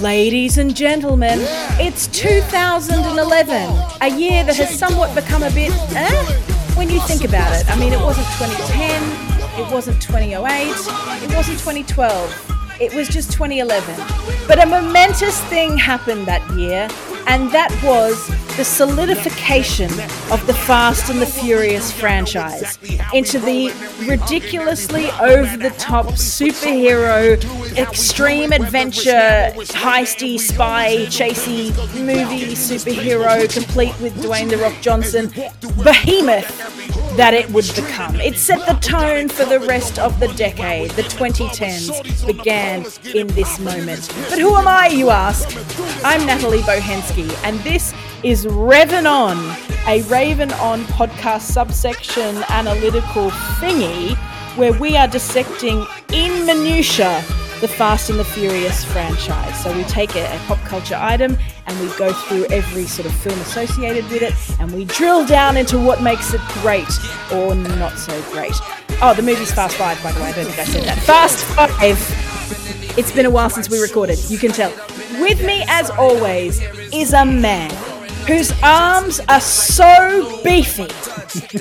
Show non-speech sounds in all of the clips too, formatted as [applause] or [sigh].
Ladies and gentlemen, it's 2011, a year that has somewhat become a bit eh, when you think about it. I mean, it wasn't 2010, it wasn't 2008, it wasn't 2012. It was just 2011. But a momentous thing happened that year, and that was the solidification of the Fast and the Furious franchise into the ridiculously over the top superhero, extreme adventure, heisty, spy, chasey movie superhero, complete with Dwayne The Rock Johnson behemoth that it would become. It set the tone for the rest of the decade. The 2010s began in this moment. But who am I, you ask? I'm Natalie Bohensky, and this is Revvin On, a Raven On podcast subsection analytical thingy where we are dissecting in minutia the Fast and the Furious franchise. So we take a, a, pop culture item and we go through every sort of film associated with it and we drill down into what makes it great or not so great. Oh, the movie's Fast Five, by the way. I don't think I said that. Fast Five. It's been a while since we recorded, you can tell. With me, as always, is a man whose arms are so beefy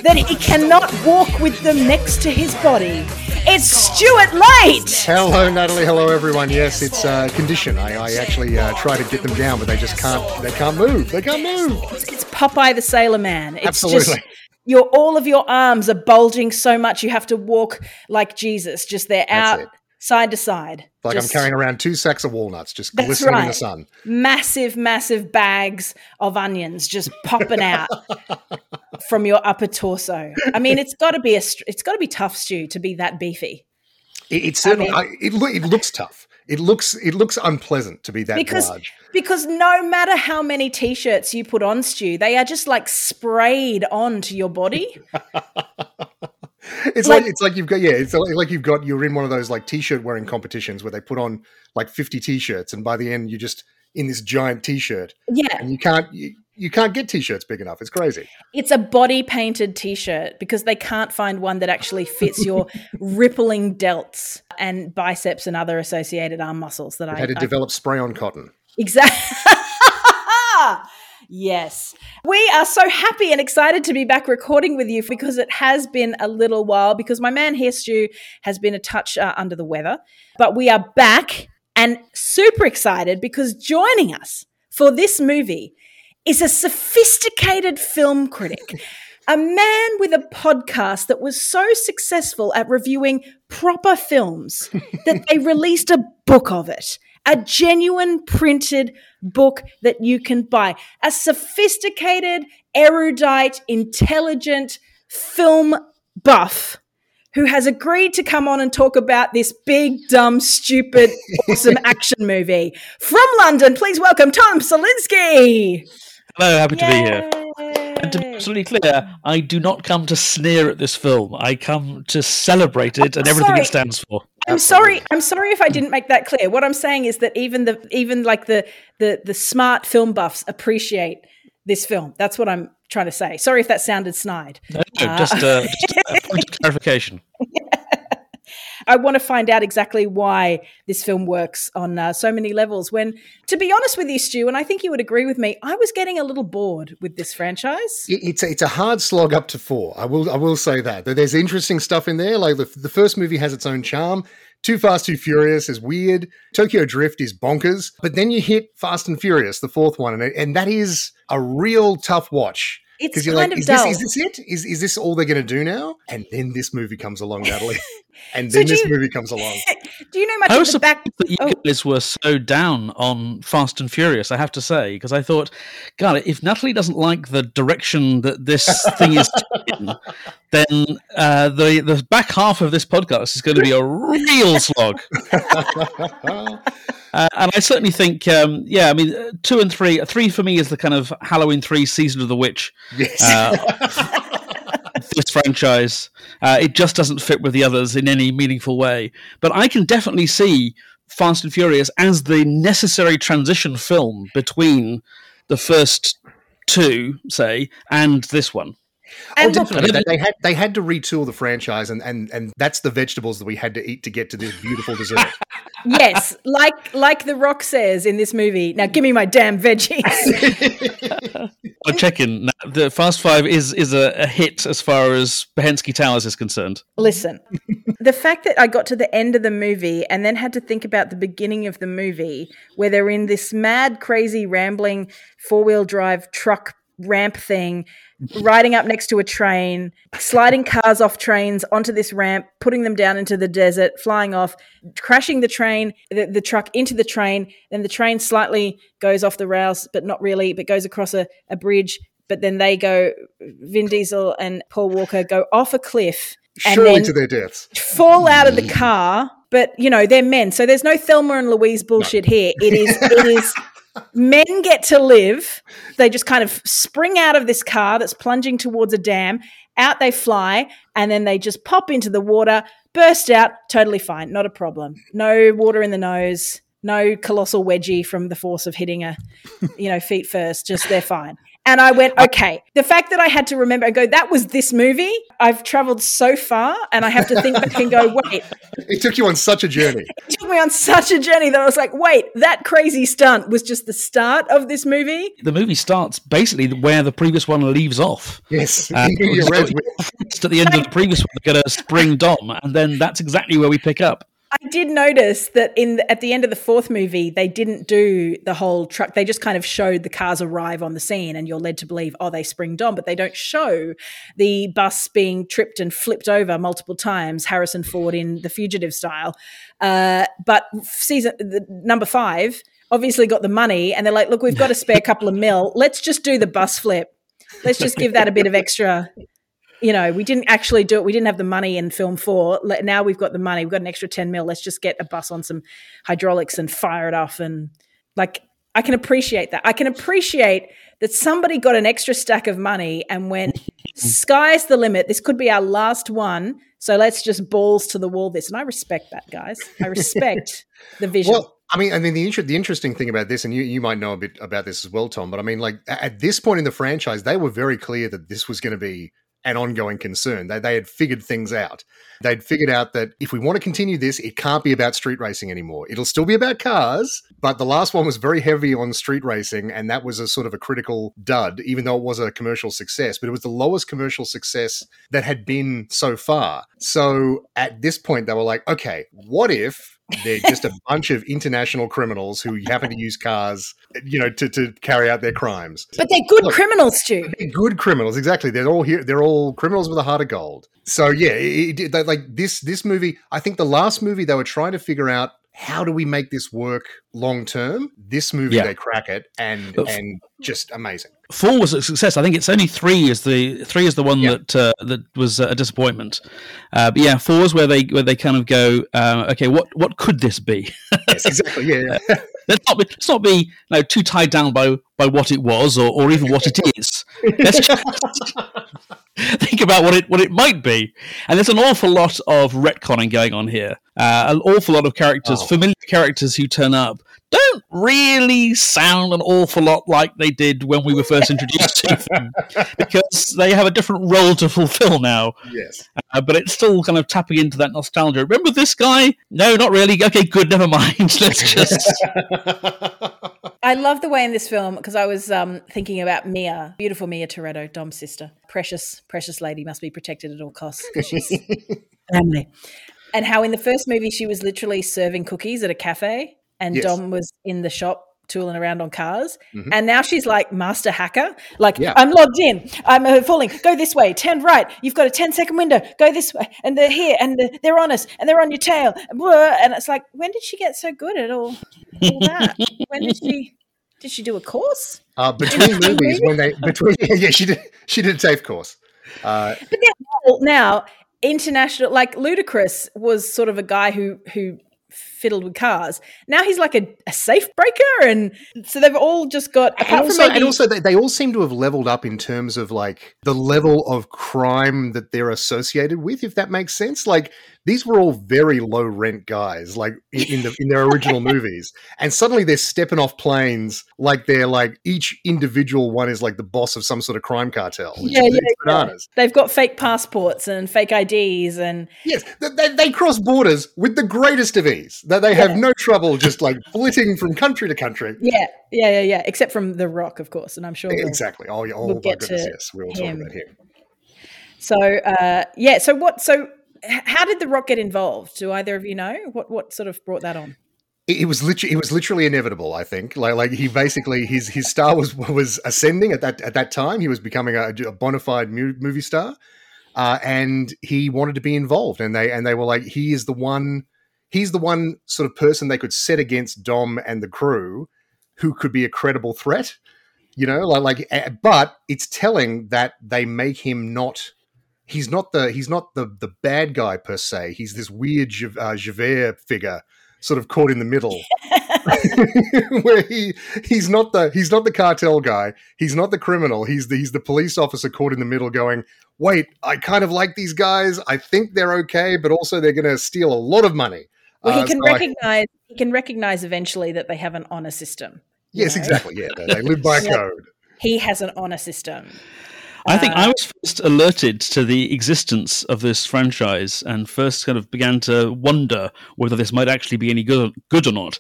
that he cannot walk with them next to his body. It's Stuart Light! Hello, Natalie. Hello, everyone. Yes, it's uh, condition. I, I actually uh, try to get them down, but they just can't. They can't move. They can't move. It's, it's Popeye the Sailor Man. It's Absolutely. just your all of your arms are bulging so much you have to walk like Jesus. Just they're out it. Side to side. Like Just- I'm carrying around two sacks of walnuts, just glistening in the sun. massive, massive bags of onions just popping out [laughs] from your upper torso. I mean, it's got to be a, it's got to be tough, Stu, to be that beefy. It, it certainly. mean- I it, loo- it looks tough. It looks. It looks unpleasant to be that Because large. because no matter how many t-shirts you put on, Stu, they are just like sprayed onto your body. [laughs] It's like- like, it's like you've got yeah. It's like, you've got you're in one of those like t-shirt wearing competitions where they put on like 50 t-shirts, and by the end you're just in this giant t-shirt, Yeah, and you can't you, you can't get t-shirts big enough. It's crazy. it's a body painted t-shirt because they can't find one that actually fits your [laughs] rippling delts and biceps and other associated arm muscles that I, had to I develop spray-on cotton. Exactly. [laughs] [laughs] yes. We are so happy and excited to be back recording with you because it has been a little while because my man here, Stu, has been a touch uh, under the weather. But we are back and super excited because joining us for this movie is a sophisticated film critic. [laughs] A man with a podcast that was so successful at reviewing proper films [laughs] that they released a book of it. A genuine printed book that you can buy. A sophisticated, erudite, intelligent film buff who has agreed to come on and talk about this big, dumb, stupid, [laughs] awesome action movie. From London, please welcome Tom Salinsky. Hello, happy to be here. Yay. And to be absolutely clear, I do not come to sneer at this film. I come to celebrate it and everything Sorry. it stands for. I'm sorry. I'm sorry if I didn't make that clear. What I'm saying is that even the even like the the the smart film buffs appreciate this film. That's what I'm trying to say. Sorry if that sounded snide. No, no, just, uh, just a point of clarification. [laughs] I want to find out exactly why this film works on uh, so many levels. When, to be honest with you, Stu, and I think you would agree with me, I was getting a little bored with this franchise. It's a, it's a hard slog up to four. I will I will say that. There's interesting stuff in there. Like the, the first movie has its own charm. Too Fast, Too Furious is weird. Tokyo Drift is bonkers. But then you hit Fast and Furious, the fourth one, and, and that is a real tough watch. It's you're kind like, of is dull. this, is this it? Is, is this all they're going to do now? And then this movie comes along, Natalie. [laughs] and then do this you- movie comes along. [laughs] Do you know much I of was the back? that you Oh. guys were so down on Fast and Furious, I have to say, because I thought, God, if Natalie doesn't like the direction that this thing is [laughs] in, then uh, the, the back half of this podcast is going to be a real slog. [laughs] Uh, and I certainly think, um, yeah, I mean, uh, two and three, three for me is the kind of Halloween three season of the witch. yes. Uh, this franchise, uh, it just doesn't fit with the others in any meaningful way. But I can definitely see Fast and Furious as the necessary transition film between the first two, say, and this one. Oh, And look, definitely. They, they had they had to retool the franchise, and and and that's the vegetables that we had to eat to get to this beautiful dessert. [laughs] yes, like like The Rock says in this movie. Now, give me my damn veggies. [laughs] I'm checking. Now, The Fast Five is is a, a hit as far as Behensky Towers is concerned. Listen, the fact that I got to the end of the movie and then had to think about the beginning of the movie, where they're in this mad, crazy, rambling four wheel drive truck ramp thing, riding up next to a train, sliding cars off trains onto this ramp, putting them down into the desert, flying off, crashing the train, the, the truck into the train. Then the train slightly goes off the rails, but not really, but goes across a, a bridge. But then they go, Vin Diesel and Paul Walker go off a cliff and Surely to their deaths. fall out of the car. But you know they're men, so there's no Thelma and Louise bullshit here. It is, it is. Men get to live. They just kind of spring out of this car that's plunging towards a dam. Out they fly, and then they just pop into the water, burst out, totally fine, not a problem. No water in the nose, no colossal wedgie from the force of hitting a, you know, feet first. Just they're fine. And I went, okay. The fact that I had to remember and go, that was this movie. I've traveled so far, and I have to think back and go, [laughs] wait. It took you on such a journey. [laughs] It took me on such a journey that I was like, wait, that crazy stunt was just the start of this movie. The movie starts basically where the previous one leaves off. Yes, Uh, [laughs] You're so right. just at the end of the previous one, we get a spring dom, and then that's exactly where we pick up. I did notice that in the, at the end of the fourth movie, they didn't do the whole truck. They just kind of showed the cars arrive on the scene, and you're led to believe, oh, they springed on, but they don't show the bus being tripped and flipped over multiple times, Harrison Ford in the fugitive style. Uh, but season the, number five obviously got the money, and they're like, look, we've got a spare couple of mil. Let's just do the bus flip. Let's just give that a bit of extra you know, we didn't actually do it. We didn't have the money in film four. Now we've got the money. We've got an extra 10 mil. Let's just get a bus on some hydraulics and fire it off. And like, I can appreciate that. I can appreciate that somebody got an extra stack of money and went, sky's the limit. This could be our last one. So let's just balls to the wall this. And I respect that, guys. I respect [laughs] the vision. Well, I mean, I mean, the inter- the interesting thing about this, and you you might know a bit about this as well, Tom. But I mean, like at this point in the franchise, they were very clear that this was going to be an ongoing concern. They they had figured things out. They'd figured out that if we want to continue this, it can't be about street racing anymore. It'll still be about cars, but the last one was very heavy on street racing, and that was a sort of a critical dud, even though it was a commercial success. But it was the lowest commercial success that had been so far. So at this point, they were like, okay, what if they're just a bunch of international criminals who happen to use cars, you know, to, to carry out their crimes. but they're good Look. criminals, Stu. They're good criminals, exactly. They're all here. They're all criminals with a heart of gold. So yeah, it, it, they- like this this movie. I think the last movie they were trying to figure out how do we make this work long term. This movie Yeah. they crack it and But- and just amazing. Four was a success. I think it's only three is the three is the one Yeah. that uh, that was a disappointment. Uh, but yeah, four is where they where they kind of go. Uh, okay, what what could this be? [laughs] Yes, exactly. Yeah, yeah. let's not be let's not be you know, too tied down by by what it was or, or even what it is. Let's [laughs] just think about what it what it might be. And there's an awful lot of retconning going on here. Uh, an awful lot of characters, Oh. familiar characters who turn up, don't really sound an awful lot like they did when we were first introduced to them, [laughs] because they have a different role to fulfill now. yes. Uh, but it's still kind of tapping into that nostalgia. Remember this guy? No, not really. Okay, good. Never mind. [laughs] Let's just. [laughs] I love the way in this film because I was um, thinking about Mia, beautiful Mia Toretto, Dom's sister, precious, precious lady, must be protected at all costs 'cause she's family. And how in the first movie she was literally serving cookies at a cafe, and Yes. Dom was in the shop tooling around on cars. Mhm. And now she's like master hacker. Like Yeah. I'm logged in. I'm uh, falling. Go this way. Turn right. You've got a 10 second window. Go this way. And they're here. And they're- on us. And they're on your tail. And it's like, when did she get so good at all, all that? [laughs] when did she? Did she do a course? Uh, between movies, when they between [laughs] yeah, she did she did a TAFE course. Uh, But now, now international, like Ludacris was sort of a guy who who fiddled with cars. Now he's like a, a safe breaker, and so they've all just got and apart from also, maybe and also they, they all seem to have leveled up in terms of like the level of crime that they're associated with if that makes sense like these were all very low rent guys, like in, in the in their [laughs] original movies, and suddenly they're stepping off planes like they're like each individual one is like the boss of some sort of crime cartel. Yeah, yeah, bananas. Yeah. They've got fake passports and fake IDs, and yes, they, they cross borders with the greatest of ease. That they have yeah. no trouble just like flitting from country to country. Yeah, yeah, yeah, yeah. Except from The Rock, of course, and I'm sure we'll, exactly. Oh, oh we'll my goodness, yes, we'll him. talk about him. So uh, yeah, so what? So how did The Rock get involved? Do either of you know what what sort of brought that on? It was literally it was literally inevitable. I think like like he basically his his star was was ascending at that at that time. He was becoming a, a bona fide movie star, uh, and he wanted to be involved. And they and they were like, he is the one. He's the one sort of person they could set against Dom and the crew, who could be a credible threat. You know, like like. Eh, but it's telling that they make him not he's not the he's not the the bad guy per se. He's this weird uh, Javert figure, sort of caught in the middle, [laughs] [laughs] where he he's not the he's not the cartel guy. He's not the criminal. He's the he's the police officer caught in the middle, going, "Wait, I kind of like these guys. I think they're okay, but also they're going to steal a lot of money." Well, he uh, can so recognize I, he can recognize eventually that they have an honor system. Yes, know? exactly. Yeah, they, they live by [laughs] code. He has an honor system. I think I uh, was first alerted to the existence of this franchise and first kind of began to wonder whether this might actually be any good, good or not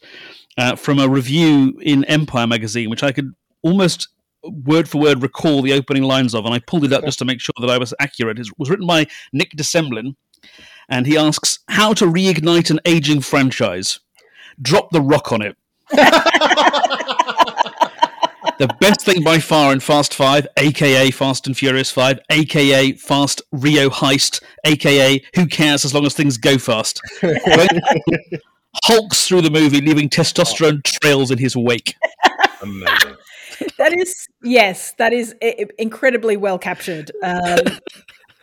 uh, from a review in Empire magazine, which I could almost word for word recall the opening lines of, and I pulled it up just to make sure that I was accurate. It was written by Nick de Semlyen, and he asks how to reignite an aging franchise. Drop the rock on it. [laughs] the best thing by far in Fast Five, aka Fast and Furious Five, aka Fast Rio Heist, aka Who cares as long as things go fast. [laughs] hulks through the movie, leaving testosterone trails in his wake. Amazing. [laughs] That is yes, that is incredibly well captured. Um,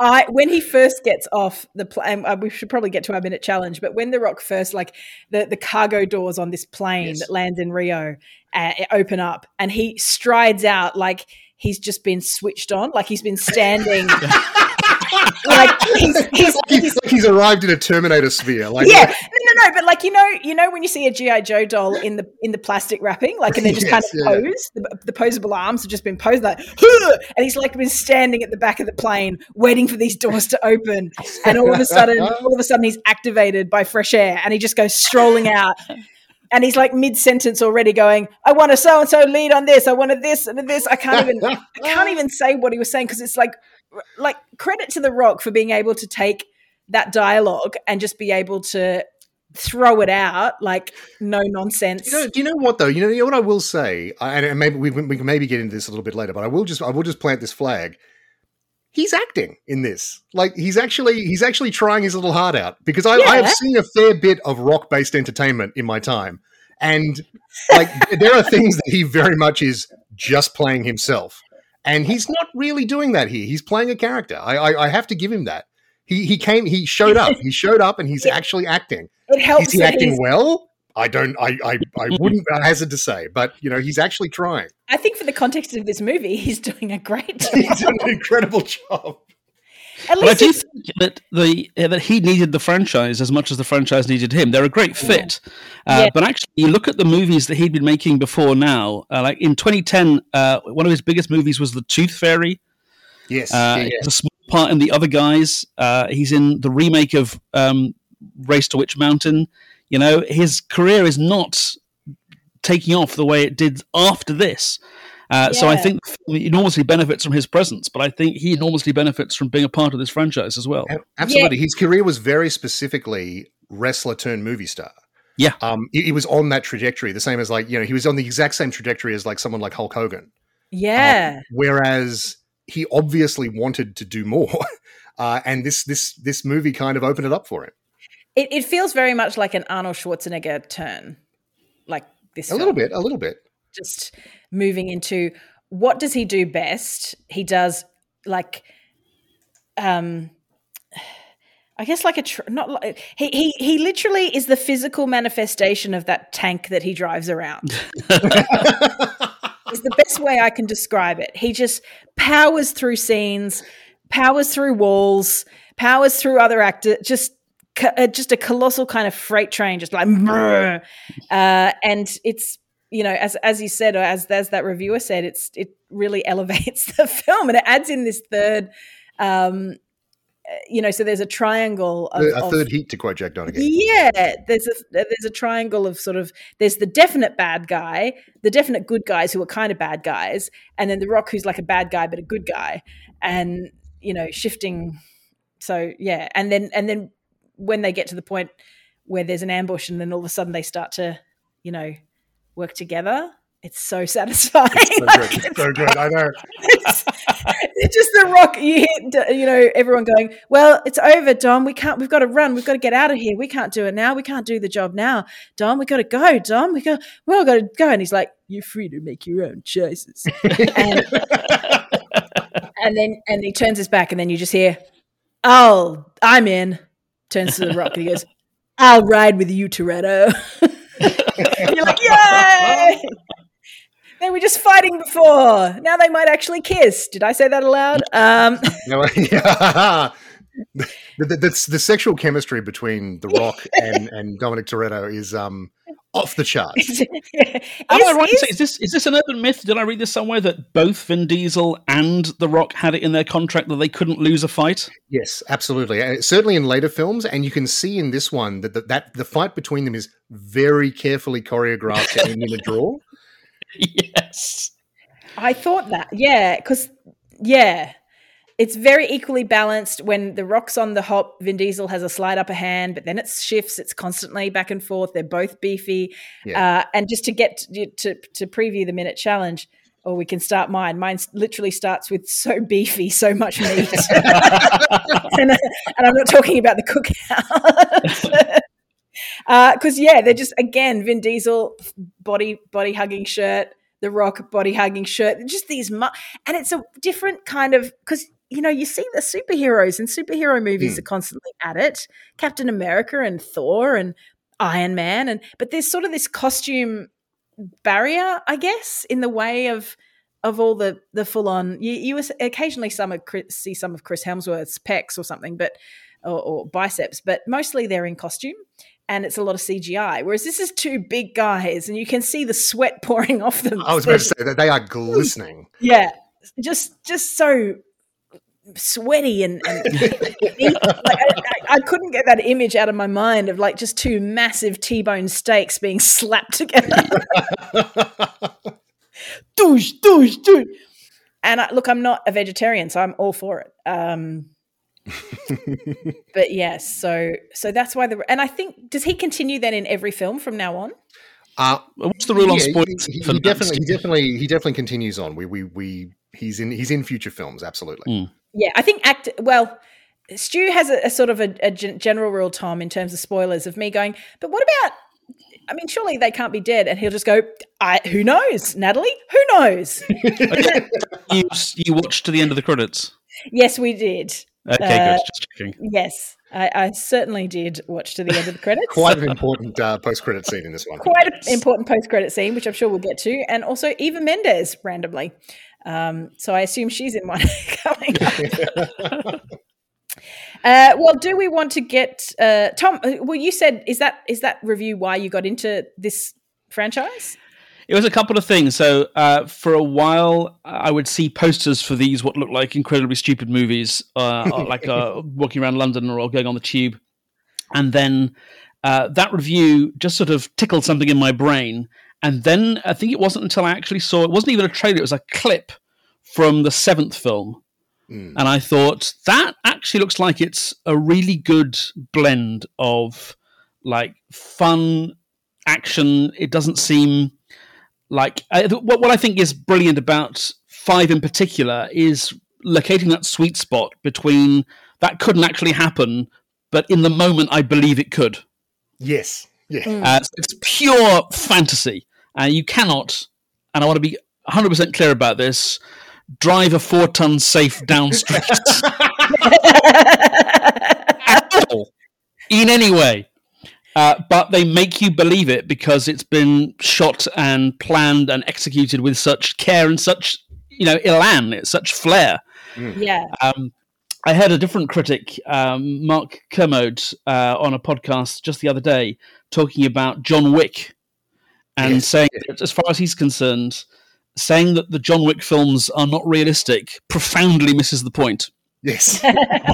I when he first gets off the plane, uh, we should probably get to our minute challenge. But when the Rock first, like the the cargo doors on this plane yes. that lands in Rio, uh, open up, and he strides out like he's just been switched on, like he's been standing. [laughs] [laughs] like he's, he's, he's, he's, arrived in a Terminator sphere. Like yeah, no, no, no. But like you know, you know when you see a GI Joe doll in the in the plastic wrapping, like and they're just yes, [laughs] kind of yeah. posed. The, the, posable arms have just been posed like, and he's like been standing at the back of the plane waiting for these doors to open, and all of a sudden, [laughs] all of a sudden, he's activated by fresh air, and he just goes strolling out and he's like mid sentence already going, I want a so and so lead on this, I wanted this and this. I can't even I can't even say what he was saying because it's like like credit to the rock for being able to take that dialogue and just be able to throw it out like no nonsense. You know, do you know what though? You know, you know what I will say, and maybe we, we can maybe get into this a little bit later, but I will just I will just plant this flag. He's acting in this. Like he's actually he's actually trying his little heart out because I, yeah. I have seen a fair bit of rock based entertainment in my time, and like [laughs] there are things that he very much is just playing himself. And he's not really doing that here. He's playing a character. I, I, I have to give him that. He he came. He showed up. He showed up, and he's [laughs] yeah. actually acting. It helps. Is he acting well? I don't. I I, I [laughs] wouldn't hazard to say, but you know, he's actually trying. I think for the context of this movie, he's doing a great [laughs] job. he's doing an incredible job. But I do think that the uh, that he needed the franchise as much as the franchise needed him. They're a great fit, uh, yeah. but actually, you look at the movies that he'd been making before now. Uh, like in 2010, uh, one of his biggest movies was The Tooth Fairy. Yes, uh, yeah, yeah. a small part in The Other Guys. Uh, he's in the remake of um, Race to Witch Mountain. You know, his career is not taking off the way it did after this. Uh, yeah. So I think he enormously benefits from his presence, but I think he enormously benefits from being a part of this franchise as well. Absolutely, yeah. his career was very specifically wrestler turned movie star. Yeah, um, he, he, was on that trajectory, the same as like you know he was on the exact same trajectory as like someone like Hulk Hogan. Yeah, um, whereas he obviously wanted to do more, [laughs] uh, and this this this movie kind of opened it up for him. It, it feels very much like an Arnold Schwarzenegger turn, like this. A film. little bit, a little bit. Just moving into what does he do best? He does like, um, I guess like a tr- not like he he he literally is the physical manifestation of that tank that he drives around. [laughs] [laughs] is the best way I can describe it. He just powers through scenes, powers through walls, powers through other actors, just uh, just a colossal kind of freight train, just like, [laughs] uh, and it's you know, as as you said, or as as that reviewer said, it's it really [laughs] elevates the film and it adds in this third. Um, uh, you know, so there's a triangle of, a of- third heat to quote Jack Donaghy. yeah, there's a there's a triangle of sort of there's the definite bad guy, the definite good guys who are kind of bad guys, and then the Rock who's like a bad guy but a good guy, and you know shifting. So yeah, and then and then when they get to the point where there's an ambush, and then all of a sudden they start to, you know, work together. It's so satisfying. So Like, good. It's so [laughs] good. I know. it's, it's just the rock you hit uh, you know everyone going well it's over dom we can't we've got to run we've got to get out of here we can't do it now we can't do the job now dom we got to go dom we got we all got to go and he's like you're free to make your own choices and, [laughs] and then and he turns his back and then you just hear oh i'm in turns to the rock and he goes i'll ride with you toretto [laughs] you're like yay [laughs] they were just fighting before. Now they might actually kiss. Did I say that aloud? [laughs] Um. [laughs] The, the, the, the sexual chemistry between The [laughs] Rock and, and Dominic Toretto is um off the charts. Am I Is- right to is- say, is this is this an urban myth? Did I read this somewhere that both Vin Diesel and The Rock had it in their contract that they couldn't lose a fight? Yes, absolutely. Uh, certainly in later films, and you can see in this one that the, that the fight between them is very carefully choreographed to end in a [laughs] draw. yes. I thought that. Yeah, because yeah, it's very equally balanced. When the Rock's on the hop, Vin Diesel has a slight upper hand, but then it shifts. It's constantly back and forth. They're both beefy. Yeah. Uh, and just to get to, to to preview the minute challenge. Or we can start mine. Mine literally starts with so beefy, so much meat, [laughs] [laughs] and, and I'm not talking about the cookout. [laughs] Because yeah, they're just again Vin Diesel body body hugging shirt, The Rock body hugging shirt, just these mu- and it's a different kind of because you know you see the superheroes and superhero movies Hmm. are constantly at it, Captain America and Thor and Iron Man, and but there's sort of this costume barrier, I guess, in the way of of all the the full on. You, you occasionally some of Chris, see some of Chris Hemsworth's pecs or something, but or, or biceps, but mostly they're in costume and it's a lot of CGI. Whereas this is two big guys, and you can see the sweat [laughs] pouring off them. I was about to say that they are glistening. yeah, just just so sweaty and, and [laughs] like I, I- I couldn't get that image out of my mind of like just two massive T-bone steaks being [laughs] slapped together. [laughs] douche, douche, douche. And I, look, I'm not a vegetarian, so I'm all for it. Um, but yes, so so that's why the and I think does he continue then in every film from now on? Uh, What's the rule on yeah, spoilers? He, he- he definitely, he definitely, he definitely continues on. We, we, we. He's in, he's in future films. Absolutely. Mm. Yeah, I think act well. Stu has a, a sort of a, a gen- rule, Tom, in terms of spoilers of me going. But what about? I mean, surely they can't be dead, and he'll just go. I who knows, Natalie? Who knows? [laughs] you, you watched to the end of the credits. yes, we did. Okay, Uh, good. Just checking. Yes, I, I certainly did watch to the end of the credits. Quite an important uh, post-credit scene in this one. quite an important post-credit scene, which I'm sure we'll get to, and also Eva Mendes randomly. Um, so I assume she's in one [laughs] coming. [laughs] Uh, well, do we want to get uh, Tom? uh, Well, you said is that is that review why you got into this franchise? It was a couple of things. So uh, for a while, I would see posters for these what looked like incredibly stupid movies, uh, [laughs] like uh, walking around London or going on the tube, and then uh, that review just sort of tickled something in my brain. And then I think it wasn't until I actually saw it wasn't even a trailer; it was a clip from the seventh film, Mm. and I thought that actually looks like it's a really good blend of like fun action. It doesn't seem like I, what what I think is brilliant about five in particular is locating that sweet spot between that couldn't actually happen, but in the moment I believe it could. Yes. Yeah. Mm. Uh, it's pure fantasy. Uh, you cannot, and I want to be 100% clear about this, drive a four ton safe down streets [laughs] at all, in any way. Uh, but they make you believe it because it's been shot and planned and executed with such care and such, you know, elan, it's such flair. yeah, Um, I heard a different critic, um, Mark Kermode, uh, on a podcast just the other day talking about John Wick and Yes, saying that, as far as he's concerned, saying that the John Wick films are not realistic profoundly misses the point. Yes. [laughs]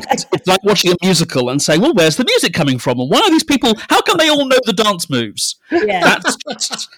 It's, it's like watching a musical and saying, "Well, where's the music coming from? And why are these people? How can they all know the dance moves?" Yeah. That's just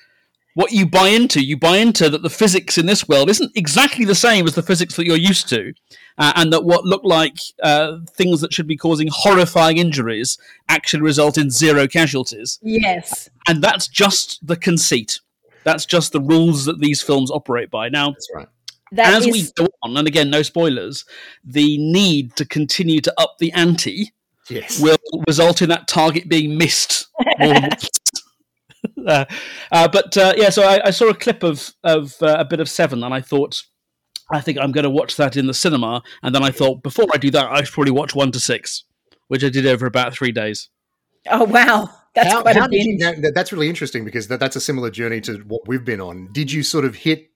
what you buy into. You buy into that the physics in this world isn't exactly the same as the physics that you're used to, uh, and that what look like uh, things that should be causing horrifying injuries actually result in zero casualties. yes. And that's just the conceit. That's just the rules that these films operate by. Now, That's right. That as is- we go on, and again, no spoilers, the need to continue to up the ante Yes. will result in that target being missed. [laughs] more uh, uh, but uh, yeah, so I, I saw a clip of of uh, a bit of Seven, and I thought, I think I'm going to watch that in the cinema. And then I thought, before I do that, I should probably watch one to six, which I did over about three days. oh wow, that's how, quite how did you, binge. that, that's really interesting because that, that's a similar journey to what we've been on. Did you sort of hit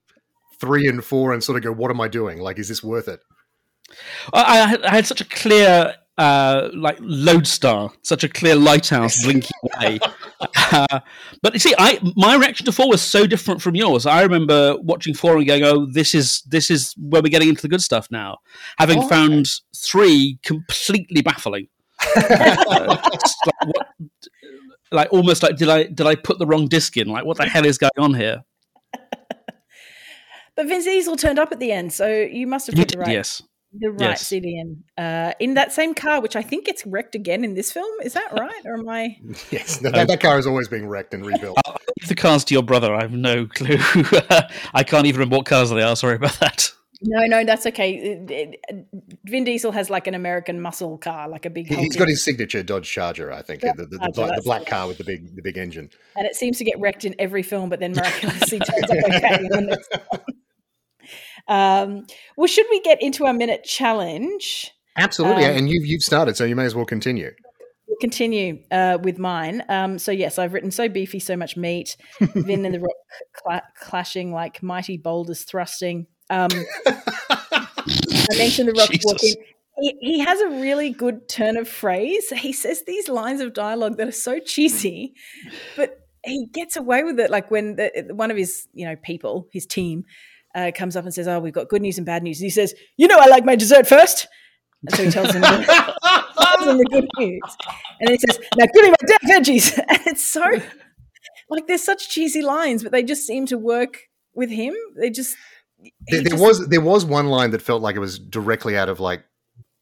three and four and sort of go, what am I doing? Like, is this worth it? I, I, I had such a clear. Uh, like lodestar, such a clear lighthouse blinking away. [laughs] Uh, but you see, I my reaction to four was so different from yours. I remember watching four and going, "Oh, this is this is where we're getting into the good stuff now." Having Oh, found three completely baffling, Uh, [laughs] like, what, like almost like did I did I put the wrong disc in? Like what the hell is going on here? [laughs] But Vince Diesel turned up at the end, so you must have put the right yes. The right Yes. CD in uh, in that same car, which I think gets wrecked again in this film. Is that right, or am I? [laughs] Yes. That, that, that car is always being wrecked and rebuilt. Leave the cars to your brother. I have no clue. [laughs] I can't even remember what cars they are. Sorry about that. No, no, that's okay. It- it- Vin Diesel has like an American muscle car, like a big. He- He's hulking- got his signature Dodge Charger, I think, Yeah, the, the, the, Charger, black- the black car with the big the big engine. and it seems to get wrecked in every film, but then miraculously [laughs] turns up okay. in the next one. Um, well, should we get into our minute challenge? Absolutely, Um, and you've you've started, so you may as well continue. We'll continue uh, with mine. Um, so yes, I've written so beefy, so much meat. Vin and the Rock [laughs] cla- clashing like mighty boulders thrusting. Um, [laughs] I mentioned the Rock Jesus. walking. He, he has a really good turn of phrase. He says these lines of dialogue that are so cheesy, but he gets away with it. Like when the, one of his, you know, people, his team, uh, comes up and says, "Oh, we've got good news and bad news." And he says, "You know, I like my dessert first. And so he tells them, the, tells them the good news, and then he says, "Now give me my damn veggies." [laughs] And it's so like there's such cheesy lines, but they just seem to work with him. They just There, there just- was there was one line that felt like it was directly out of like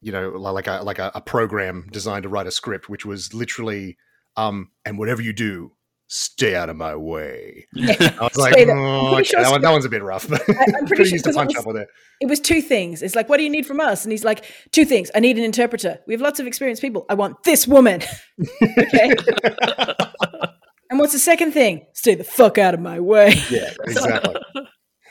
you know like a like a, a program designed to write a script, which was literally um and whatever you do, stay out of my way. I was [laughs] like, oh, okay, sure that, one, that one's a bit rough. But I- I'm [laughs] pretty could sure- used a 'cause it punch was- up with it. It was two things. It's like, what do you need from us? And he's like, two things. I need an interpreter. We have lots of experienced people. I want this woman. [laughs] okay. and what's the second thing? Stay the fuck out of my way. Yeah, exactly.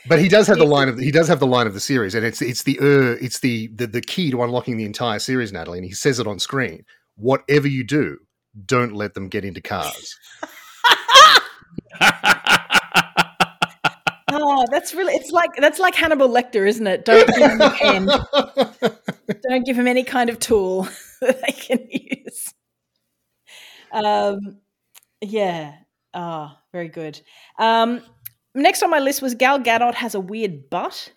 But he does have the line of he does have the line of the series, and it's it's the uh, it's the, the the key to unlocking the entire series, Natalie. And he says it on screen. Whatever you do, don't let them get into cars. Oh, that's really. It's like that's like Hannibal Lecter, isn't it? Don't give him a pen. [laughs] Don't give him any kind of tool [laughs] that they can use. Um, yeah. Ah, very good. Um, next on my list was Gal Gadot has a weird butt.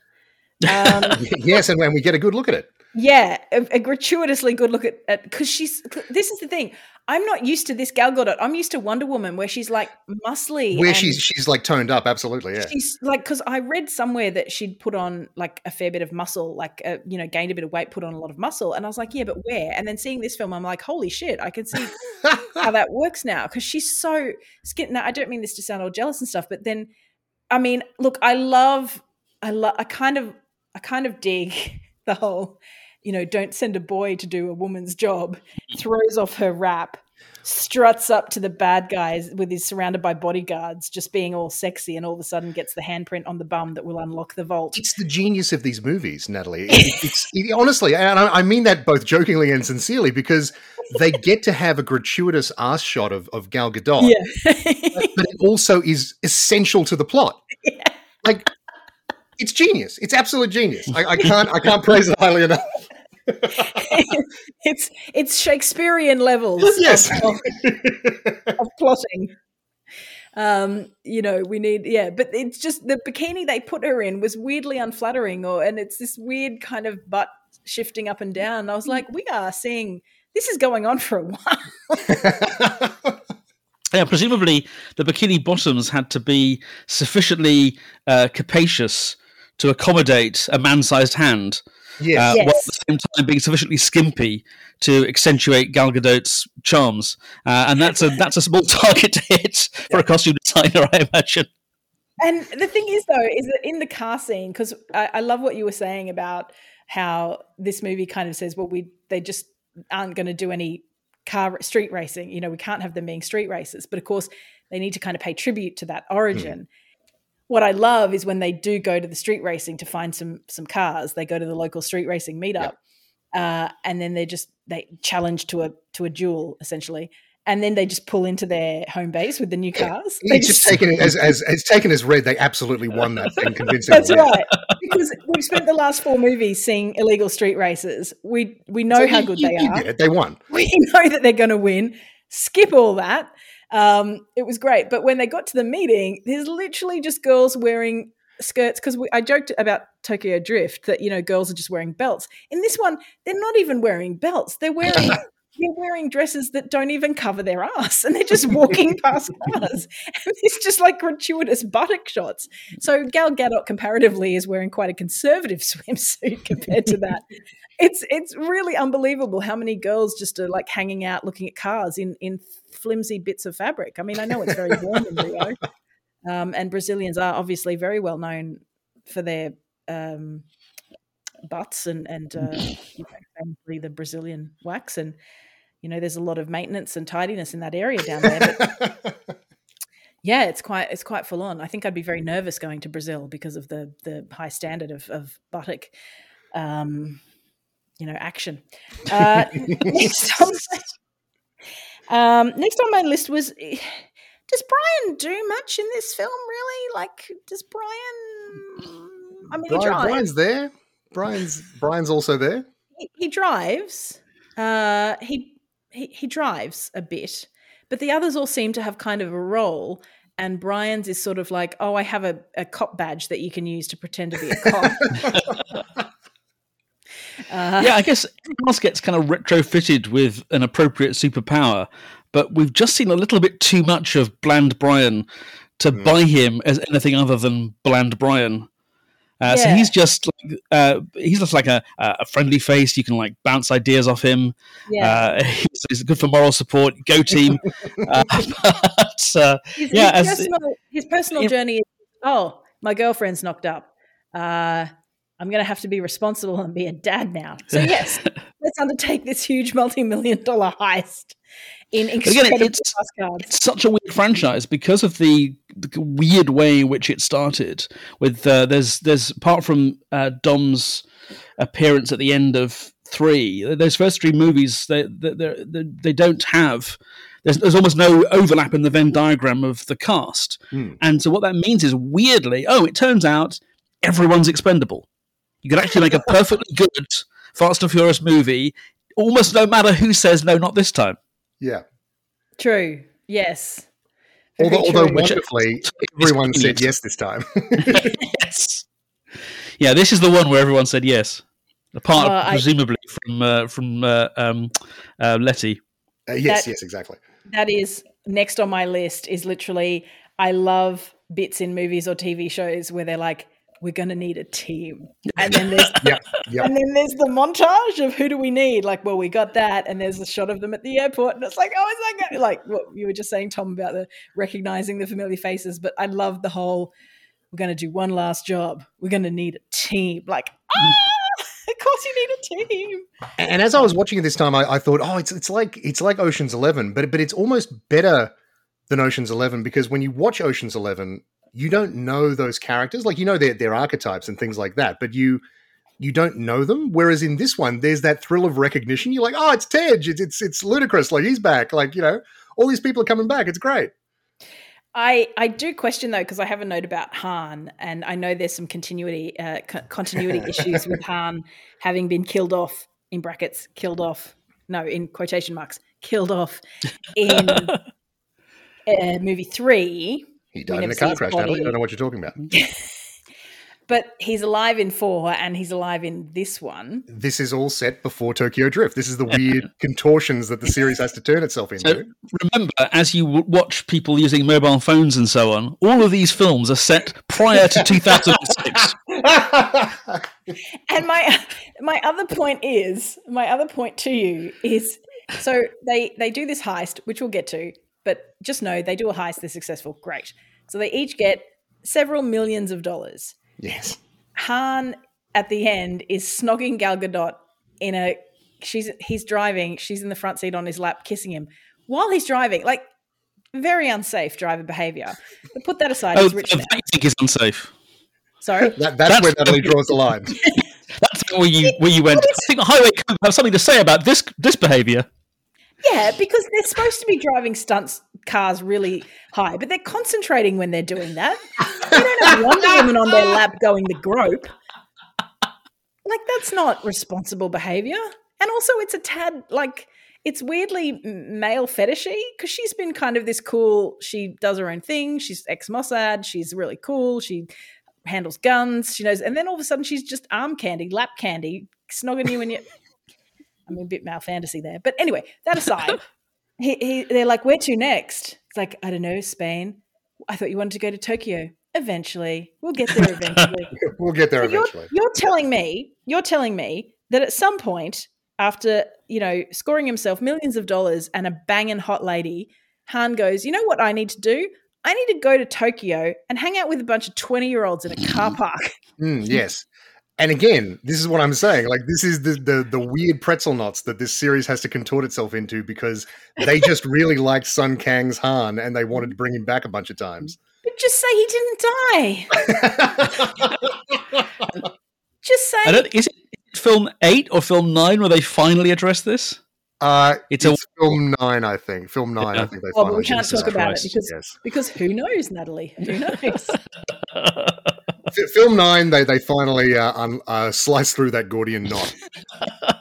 Um, [laughs] yes, and, when we get a good look at it. Yeah, a, a gratuitously good look at because she's. This is the thing. I'm not used to this Gal Gadot. I'm used to Wonder Woman, where she's like muscly. Where she's she's like toned up, absolutely, yeah. She's like because I read somewhere that she'd put on like a fair bit of muscle, like uh, you know, gained a bit of weight, put on a lot of muscle, and I was like, yeah, but where? And then seeing this film, I'm like, holy shit, I can see how that [laughs] works now because she's so skin. Now, I don't mean this to sound all jealous and stuff, but then, I mean, look, I love, I love, I kind of, I kind of dig [laughs] the whole, you know, don't send a boy to do a woman's job. Throws off her wrap, struts up to the bad guys with his surrounded by bodyguards, just being all sexy, and all of a sudden gets the handprint on the bum that will unlock the vault. It's the genius of these movies, Natalie. It- honestly, and I mean that both jokingly and sincerely, because they get to have a gratuitous ass shot of, of Gal Gadot, Yeah. but it also is essential to the plot. Like, it's genius. It's absolute genius. I, I can't I can't praise it highly enough. [laughs] it's it's Shakespearean levels yes. of, of, plotting. Um, you know, we need yeah, but it's just the bikini they put her in was weirdly unflattering, or and it's this weird kind of butt shifting up and down. I was like, we are seeing this is going on for a while. [laughs] Yeah, presumably the bikini bottoms had to be sufficiently uh, capacious to accommodate a man-sized hand, yes. uh, Yes. while at the same time being sufficiently skimpy to accentuate Gal Gadot's charms. Uh, and that's a that's a small [laughs] target to hit for a costume designer, I imagine. And the thing is, though, is that in the car scene, because I, I love what you were saying about how this movie kind of says, well, we they just aren't going to do any car street racing. You know, we can't have them being street racers. but of course, they need to kind of pay tribute to that origin. What I love is when they do go to the street racing to find some some cars. They go to the local street racing meetup, uh, and then they just they challenge to a to a duel essentially, and then they just pull into their home base with the new cars. They It's just taken it as, as it's taken as read. They absolutely won that thing [laughs] convincingly. That's right. Because we've spent the last four movies seeing illegal street races. We we know So how you- good you- they you are. get it. They won. [laughs] We know that they're going to win. Skip all that. Um, it was great. But when they got to the meeting, there's literally just girls wearing skirts because I joked about Tokyo Drift that you know girls are just wearing belts. In this one, they're not even wearing belts. They're wearing [laughs] they're wearing dresses that don't even cover their ass, and they're just walking [laughs] past cars. And it's just like gratuitous buttock shots. So Gal Gadot comparatively is wearing quite a conservative [laughs] swimsuit compared to that. It's it's really unbelievable how many girls just are like hanging out looking at cars in in flimsy bits of fabric. I mean, I know it's very warm in Rio, [laughs] um, and Brazilians are obviously very well known for their um, butts and and uh, you know, famously the Brazilian wax. And you know, there's a lot of maintenance and tidiness in that area down there. But [laughs] yeah, it's quite it's quite full on. I think I'd be very nervous going to Brazil because of the the high standard of of buttock. Um, you know, action. Uh, [laughs] next, on my, um, next on my list was: Does Brian do much in this film? Really? Like, does Brian? I mean, he Brian, drives. Brian's there. Brian's Brian's also there. He, he drives. Uh, he, he he drives a bit, but the others all seem to have kind of a role. And Brian's is sort of like, oh, I have a, a cop badge that you can use to pretend to be a cop. [laughs] Uh, yeah, I guess everyone else gets kind of retrofitted with an appropriate superpower, but we've just seen a little bit too much of Bland Brian to Mm. buy him as anything other than Bland Brian. Uh, So he's just like, uh, he's just like a, a friendly face. You can like bounce ideas off him. yeah. Uh, [laughs] he's, he's good for moral support. Go team. [laughs] uh, [laughs] but, uh, his, yeah, his as- personal, his personal Yeah. journey is oh my girlfriend's knocked up uh, i'm going to have to be responsible and be a dad now so yes let's undertake this huge multi-million dollar heist in again, it's- fast it's such a weird franchise because of the, the weird way in which it started. With uh, there's there's apart from uh, Dom's appearance at the end of three, those first three movies they they they, they don't have. There's, there's almost no overlap in the Venn diagram of the cast, Hmm. and so what that means is weirdly, oh, it turns out everyone's expendable. You could actually make a [laughs] perfectly good Fast and Furious movie, almost no matter who says no, not this time. Yeah. true yes Although, Very although true. wonderfully, everyone said yes this time. [laughs] yes. Yeah, this is the one where everyone said yes. Apart, Uh, I- presumably, from uh, from uh, um, uh, Letty. Uh, yes, That- yes, exactly. that is next on my list is literally i love bits in movies or tv shows where they're like we're going to need a team [laughs] and then there's Yeah, yeah. And then there's the montage of who do we need? Like, well, we got that, and there's a shot of them at the airport, and it's like, oh, is that guy? like what you were just saying, Tom, about the recognizing the familiar faces? But I love the whole. We're going to do one last job. We're going to need a team. Like, ah, [laughs] of course you need a team. And as I was watching it this time, I, I thought, oh, it's it's like it's like Ocean's Eleven, but but it's almost better than Ocean's Eleven because when you watch Ocean's Eleven, you don't know those characters, like you know their their archetypes and things like that, but you you don't know them. Whereas in this one, there's that thrill of recognition. You're like, oh, it's Tej, it's it's, it's Ludacris, like he's back, like you know, all these people are coming back. It's great. I, I do question though because I have a note about Han, and I know there's some continuity uh, co- continuity [laughs] issues with Han having been killed off in brackets killed off. No, in quotation marks, killed off in [laughs] uh, movie three. He died in a car crash, body. Natalie. I don't know what you're talking about. [laughs] But he's alive in four, and he's alive in this one. This is all set before Tokyo Drift. This is the weird contortions that the [laughs] series has to turn itself into. So remember, as you watch people using mobile phones and so on, all of these films are set prior to 2006. [laughs] And my my other point is my other point to you is so they they do this heist, which we'll get to, but just know they do a heist, they're successful, great. So they each get several millions of dollars. yes. Han at the end is snogging Gal Gadot in a she's he's driving, she's in the front seat on his lap kissing him while he's driving. Like very unsafe driver behavior. But put that aside, Oh, it's rich that man. you think is unsafe. Sorry. That, that's, That's- where Natalie draws the line. [laughs] That's where you where you went. I think the highway code have something to say about this this behaviour. Yeah, because they're supposed to be driving stunts cars really high, but they're concentrating when they're doing that. They don't have Wonder Woman on their lap going the grope. Like that's not responsible behavior. And also, it's a tad like it's weirdly male fetishy because she's been kind of this cool. She does her own thing. She's ex Mossad. She's really cool. She handles guns. She knows. And then all of a sudden, she's just arm candy, lap candy, snogging you and you. I mean, a bit male fantasy there. But anyway, that aside, [laughs] he, he, they're like, where to next? It's like, I don't know, Spain. I thought you wanted to go to Tokyo. Eventually. We'll get there eventually. [laughs] we'll get there So you're, eventually. you're telling me, you're telling me that at some point, after, you know, scoring himself millions of dollars and a banging hot lady, Han goes, you know what I need to do? I need to go to Tokyo and hang out with a bunch of 20 year olds in a car [laughs] park. Mm, yes. And again, this is what I'm saying. Like this is the, the the weird pretzel knots that this series has to contort itself into because they just [laughs] really liked Sung Kang's Han and they wanted to bring him back a bunch of times. But just say he didn't die. [laughs] Just say I don't, is it film eight or film nine where they finally address this? uh, It's it's, a- film nine, I think. Film nine, I think they. Oh, but we can't did talk about Christ. it because Yes. because who knows, Natalie? Who knows? [laughs] F- film nine, they they finally uh, un- uh, slice through that Gordian knot. [laughs]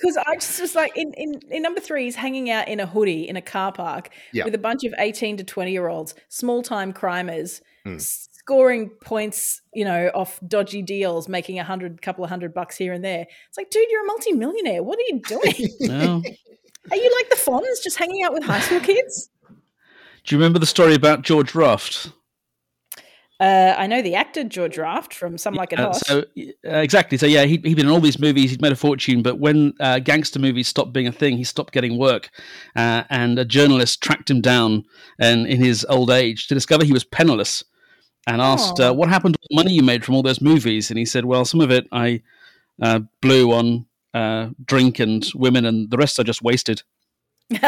Because I just was like in, in in number three, he's hanging out in a hoodie in a car park Yeah. with a bunch of eighteen to twenty year olds, small time crimers, Hmm. scoring points, you know, off dodgy deals, making a hundred, couple of hundred bucks here and there. It's like, dude, you're a multi millionaire. What are you doing? [laughs] No. [laughs] are you like the Fonz, just hanging out with high school kids? Do you remember the story about George Raft? Uh, I know the actor George Raft from Some Like It Uh, Hot. so uh, exactly. So yeah, he he'd been in all these movies. He'd made a fortune, but when uh, gangster movies stopped being a thing, he stopped getting work. Uh, and a journalist tracked him down, and in his old age, to discover he was penniless, and asked, uh, "What happened to the money you made from all those movies?" And he said, "Well, some of it I uh, blew on uh, drink and women, and the rest I just wasted." [laughs]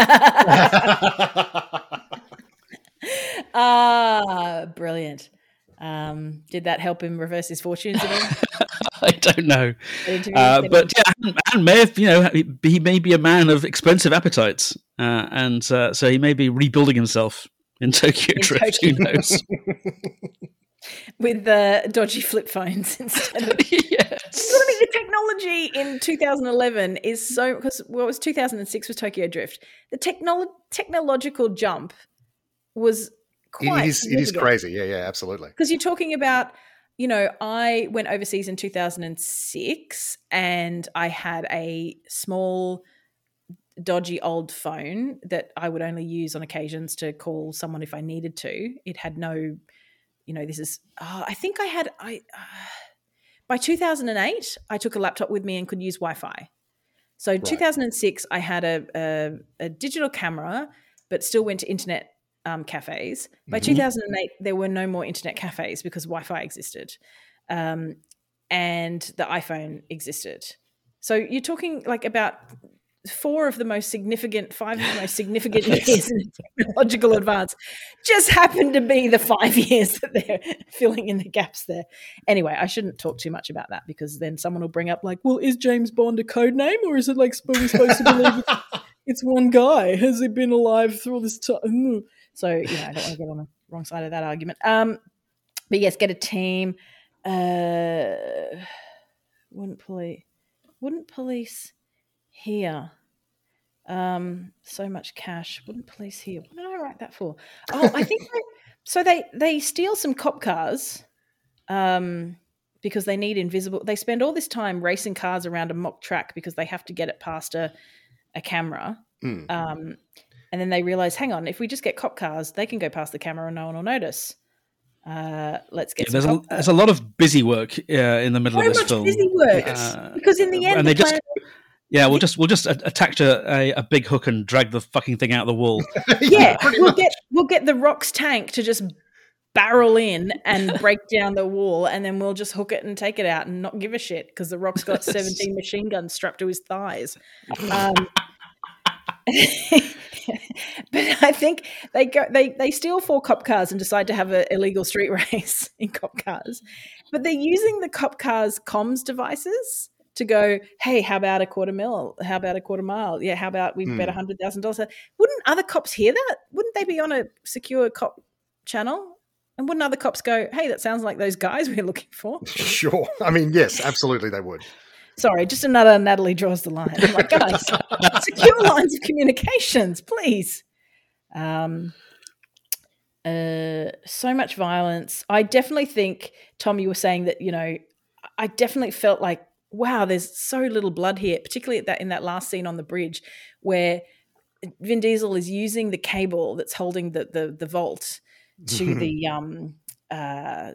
ah, brilliant. Um, did that help him reverse his fortunes at all? [laughs] I don't know, uh, but yeah, Han- Han may have, you know, he, he may be a man of expensive appetites, uh, and uh, so he may be rebuilding himself in [laughs] Tokyo In Drift. Tokyo. Who knows? [laughs] with the dodgy flip phones instead of. yes. I mean, the technology in 2011 is so because well, was 2006 was Tokyo Drift. The technolo- technological jump was quite. it is it is crazy. Yeah, yeah, absolutely. because you're talking about you know i went overseas in 2006 and i had a small dodgy old phone that i would only use on occasions to call someone if i needed to it had no you know this is oh, i think i had i uh, by 2008 i took a laptop with me and could use wi-fi so 2006 i had a, a, a digital camera but still went to internet um, cafes. By Mhm. 2008, there were no more internet cafes because Wi Fi existed um, and the iPhone existed. So you're talking like about four of the most significant, five of the most significant [laughs] years in technological advance just happened to be the five [laughs] years that they're filling in the gaps there. Anyway, I shouldn't talk too much about that because then someone will bring up, like, well, is James Bond a code name or is it like are we supposed to believe [laughs] it's- it's one guy? Has he been alive through all this time? So, you know, I don't want to get on the wrong side of that argument. Um, but yes, get a team. Uh, wouldn't police? Wouldn't police here? Um, so much cash. Wouldn't police here? What did I write that for? Oh, I think they, [laughs] so. They they steal some cop cars, um, because they need invisible. They spend all this time racing cars around a mock track because they have to get it past a a camera. Mm. Um, and then they realize, hang on, if we just get cop cars, they can go past the camera and no one will notice. Uh, let's get Yeah, there's, a, there's a lot of busy work uh, in the middle Very of this much film. busy work Uh, because in the end, and the they just plan- yeah, we'll just we'll just a- attach a, a, a big hook and drag the fucking thing out of the wall. [laughs] yeah, we'll much. get we'll get the Rock's tank to just barrel in and [laughs] break down the wall, and then we'll just hook it and take it out and not give a shit because the Rock's got [laughs] seventeen machine guns strapped to his thighs. Um, [laughs] but I think they go they they steal four cop cars and decide to have an illegal street [laughs] race in cop cars, but they're using the cop cars comms devices to go, hey, how about a quarter mil? How about a quarter mile? Yeah, how about we bet Hmm. a hundred thousand dollars? Wouldn't other cops hear that? Wouldn't they be on a secure cop channel? And wouldn't other cops go, hey, that sounds like those guys we're looking for? [laughs] Sure. I mean, yes, absolutely, they would. Sorry, just another Natalie draws the line. I'm like, guys, [laughs] secure lines of communications, please. Um, uh, so much violence. I definitely think, Tom, you were saying that, you know, I definitely felt like, wow, there's so little blood here, particularly at that in that last scene on the bridge where Vin Diesel is using the cable that's holding the the, the vault to [laughs] the um uh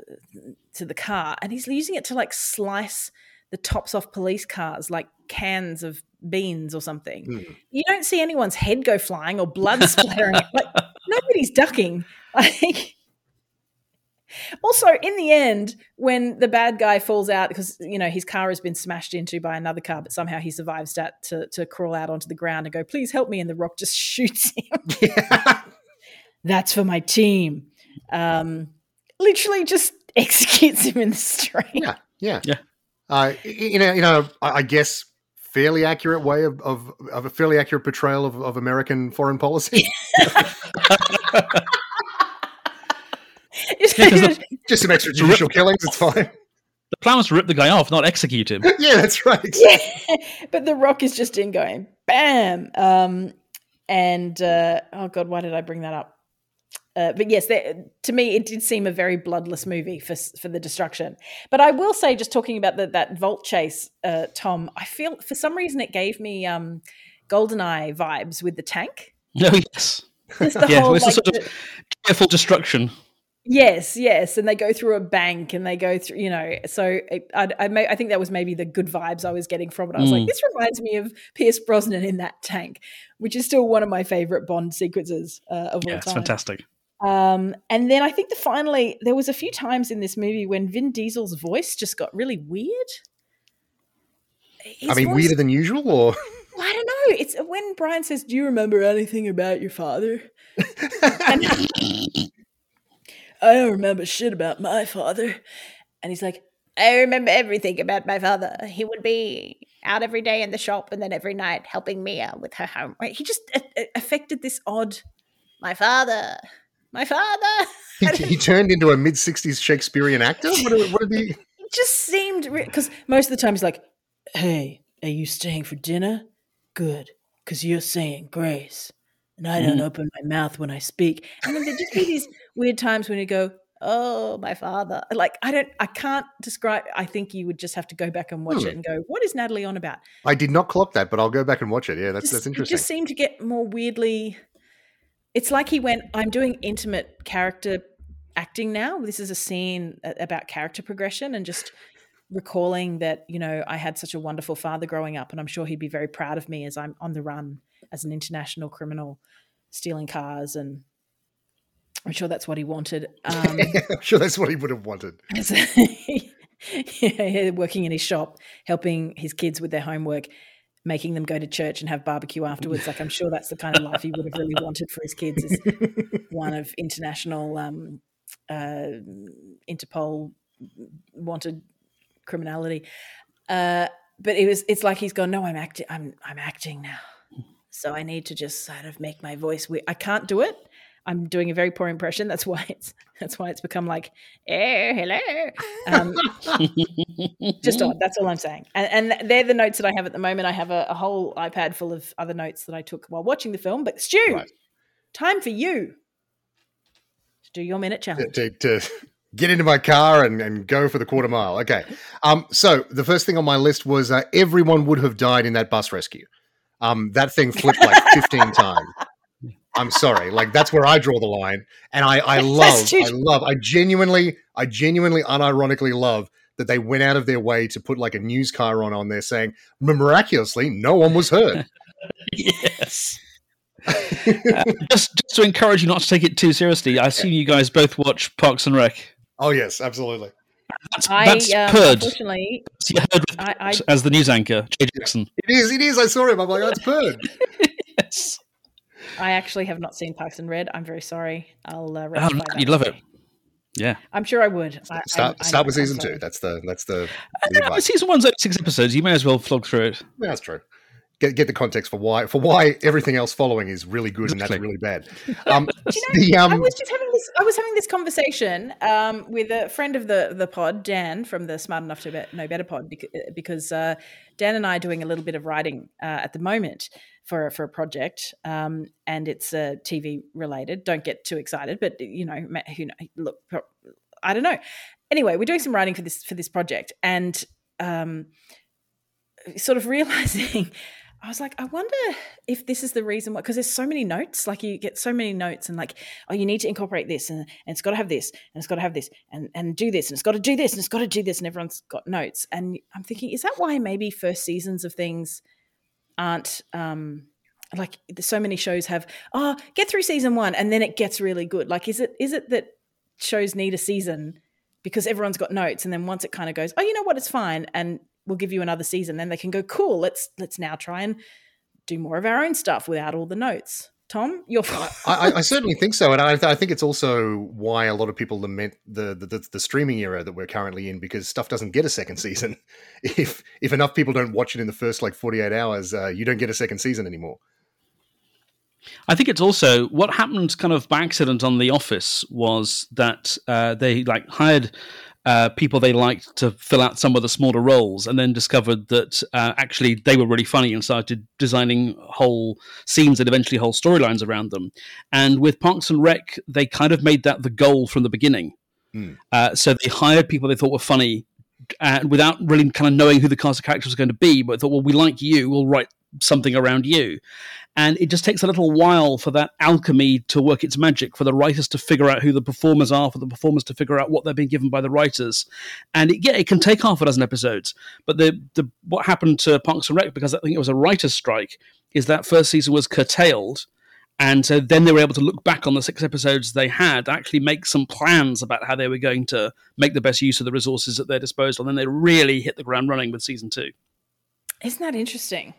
to the car and he's using it to like slice the tops off police cars like cans of beans or something. Mm. You don't see anyone's head go flying or blood [laughs] splattering. like nobody's ducking. [laughs] Like also in the end, when the bad guy falls out because you know his car has been smashed into by another car, but somehow he survives that to to crawl out onto the ground and go, "Please help me!" and the Rock just [laughs] shoots him. That's for my team. Um, literally just executes him in the street. Yeah, yeah, Yeah. Uh, you know, you know, I I guess fairly accurate way of, of, of a fairly accurate portrayal of, of American foreign policy. Yeah, 'cause the- Just some extrajudicial killings, it's fine. The plan was to rip the guy off, not execute him. [laughs] yeah, that's right. [laughs] Yeah. but the rock is just in going bam um and uh oh god why did i bring that up uh, but yes there, to me it did seem a very bloodless movie for for the destruction but i will say just talking about the, that vault chase uh tom i feel for some reason it gave me um goldeneye vibes with the tank Oh yes, the yeah. whole, it's a like, sort the- of careful destruction. Yes, yes, and they go through a bank, and they go through, you know. So it, I, I, may, I think that was maybe the good vibes I was getting from it. I was like, Mm. this reminds me of Pierce Brosnan in that tank, which is still one of my favorite Bond sequences uh, of all Yeah, it's time. fantastic. Um, and then I think the finally there was a few times in this movie when Vin Diesel's voice just got really weird. His I mean, voice- weirder than usual, or [laughs] I don't know. It's when Brian says, "Do you remember anything about your father?" [laughs] And [laughs] I don't remember shit about my father. And he's like, I remember everything about my father. He would be out every day in the shop and then every night helping Mia with her homework. He just a- a- affected this odd, my father, my father. [laughs] he, he turned into a mid '60s Shakespearean actor. What did, what did [laughs] he? It just seemed, because most of the time he's like, hey, are you staying for dinner? Good, because you're saying grace. And I don't Mm. open my mouth when I speak. And then there'd just be these [laughs] weird times when you go, oh, my father. Like, I don't, I can't describe, I think you would just have to go back and watch Hmm. it and go, what is Natalie on about? I did not clock that, but I'll go back and watch it. Yeah, that's Just- that's It interesting. just seemed to get more weirdly. It's like he went, I'm doing intimate character acting now. This is a scene about character progression and just recalling that, you know, I had such a wonderful father growing up, and I'm sure he'd be very proud of me as I'm on the run as an international criminal stealing cars. And I'm sure that's what he wanted. Um, [laughs] I'm sure that's what he would have wanted. [laughs] [laughs] yeah, working in his shop, helping his kids with their homework, making them go to church and have barbecue afterwards. Like I'm sure that's the kind of life he would have really wanted for his kids. Is [laughs] one of international um, uh, Interpol wanted criminality. Uh, but it was it's like he's gone. No, I'm acting. I'm I'm acting now. So I need to just sort of make my voice. We- I can't do it. I'm doing a very poor impression. That's why it's [laughs] that's why it's become like, eh, hello. [laughs] Um, just odd. That's all I'm saying. And, and they're the notes that I have at the moment. I have a, a, whole iPad full of other notes that I took while watching the film. But Stu, right. time for you to do your minute challenge. To, to, to get into my car and, and go for the quarter mile. Okay. Um. So the first thing on my list was uh, everyone would have died in that bus rescue. Um. That thing flipped like [laughs] 15 times. I'm sorry. Like that's where I draw the line. And I, I [laughs] love, I love, I genuinely, I genuinely, unironically love that they went out of their way to put like a news chyron on there saying miraculously no one was hurt. [laughs] yes. [laughs] uh, just, just to encourage you not to take it too seriously, I assume you guys both watch Parks and Rec. Oh yes, absolutely. That's, that's I, um, Unfortunately, I, I, as the news anchor, Jay Jackson. It is. It is. I saw him. I'm like, that's it's Perd. yes. I actually have not seen Parks and Rec. I'm very sorry. I'll uh, oh, you'd love it. Yeah, I'm sure I would. Start, I, start with season two. That's the that's the. the uh, season one's only six episodes. You may as well flog through it. Yeah, that's true. Get, get the context for why for why everything else following is really good exactly. and that's really bad. [laughs] Um, you know, the, um, I was just having this. I was having this conversation um, with a friend of the the pod, Dan from the Smart Enough to Know Better pod, because uh, Dan and I are doing a little bit of writing uh, at the moment for for a project, um, and it's uh, TV related. Don't get too excited, but you know, who know, look, I don't know. Anyway, we're doing some writing for this for this project, and um, sort of [laughs] realizing. I was like, I wonder if this is the reason why, because there's so many notes. Like you get so many notes, and like, oh, you need to incorporate this, and, and it's got to have this, and it's got to have this, and and do this, and it's got to do this, and it's got to do this, and everyone's got notes. And I'm thinking, is that why maybe first seasons of things aren't um like so many shows have oh get through season one and then it gets really good. Like is it is it that shows need a season because everyone's got notes and then once it kind of goes oh you know what? It's fine and we'll give you another season then they can go cool let's let's now try and do more of our own stuff without all the notes Tom, you're. I, I, certainly think so, and I, I, think it's also why a lot of people lament the, the, the streaming era that we're currently in because stuff doesn't get a second season. [laughs] If if enough people don't watch it in the first like forty eight hours, uh, you don't get a second season anymore. I think it's also what happened kind of by accident on The Office was that uh, they like hired uh, people they liked to fill out some of the smaller roles, and then discovered that uh, actually they were really funny and started designing whole scenes and eventually whole storylines around them. And with Parks and Rec, they kind of made that the goal from the beginning. Mm. Uh, so they hired people they thought were funny, and without really kind of knowing who the cast of characters was going to be, but thought, well, we like you, we'll write something around you. And it just takes a little while for that alchemy to work its magic, for the writers to figure out who the performers are, for the performers to figure out what they're being given by the writers. And it, yeah, it can take half a dozen episodes. But the, the what happened to Parks and Rec, because I think it was a writer's strike, is that first season was curtailed. And so then they were able to look back on the six episodes they had, actually make some plans about how they were going to make the best use of the resources at their disposal. And then they really hit the ground running with season two. Isn't that interesting?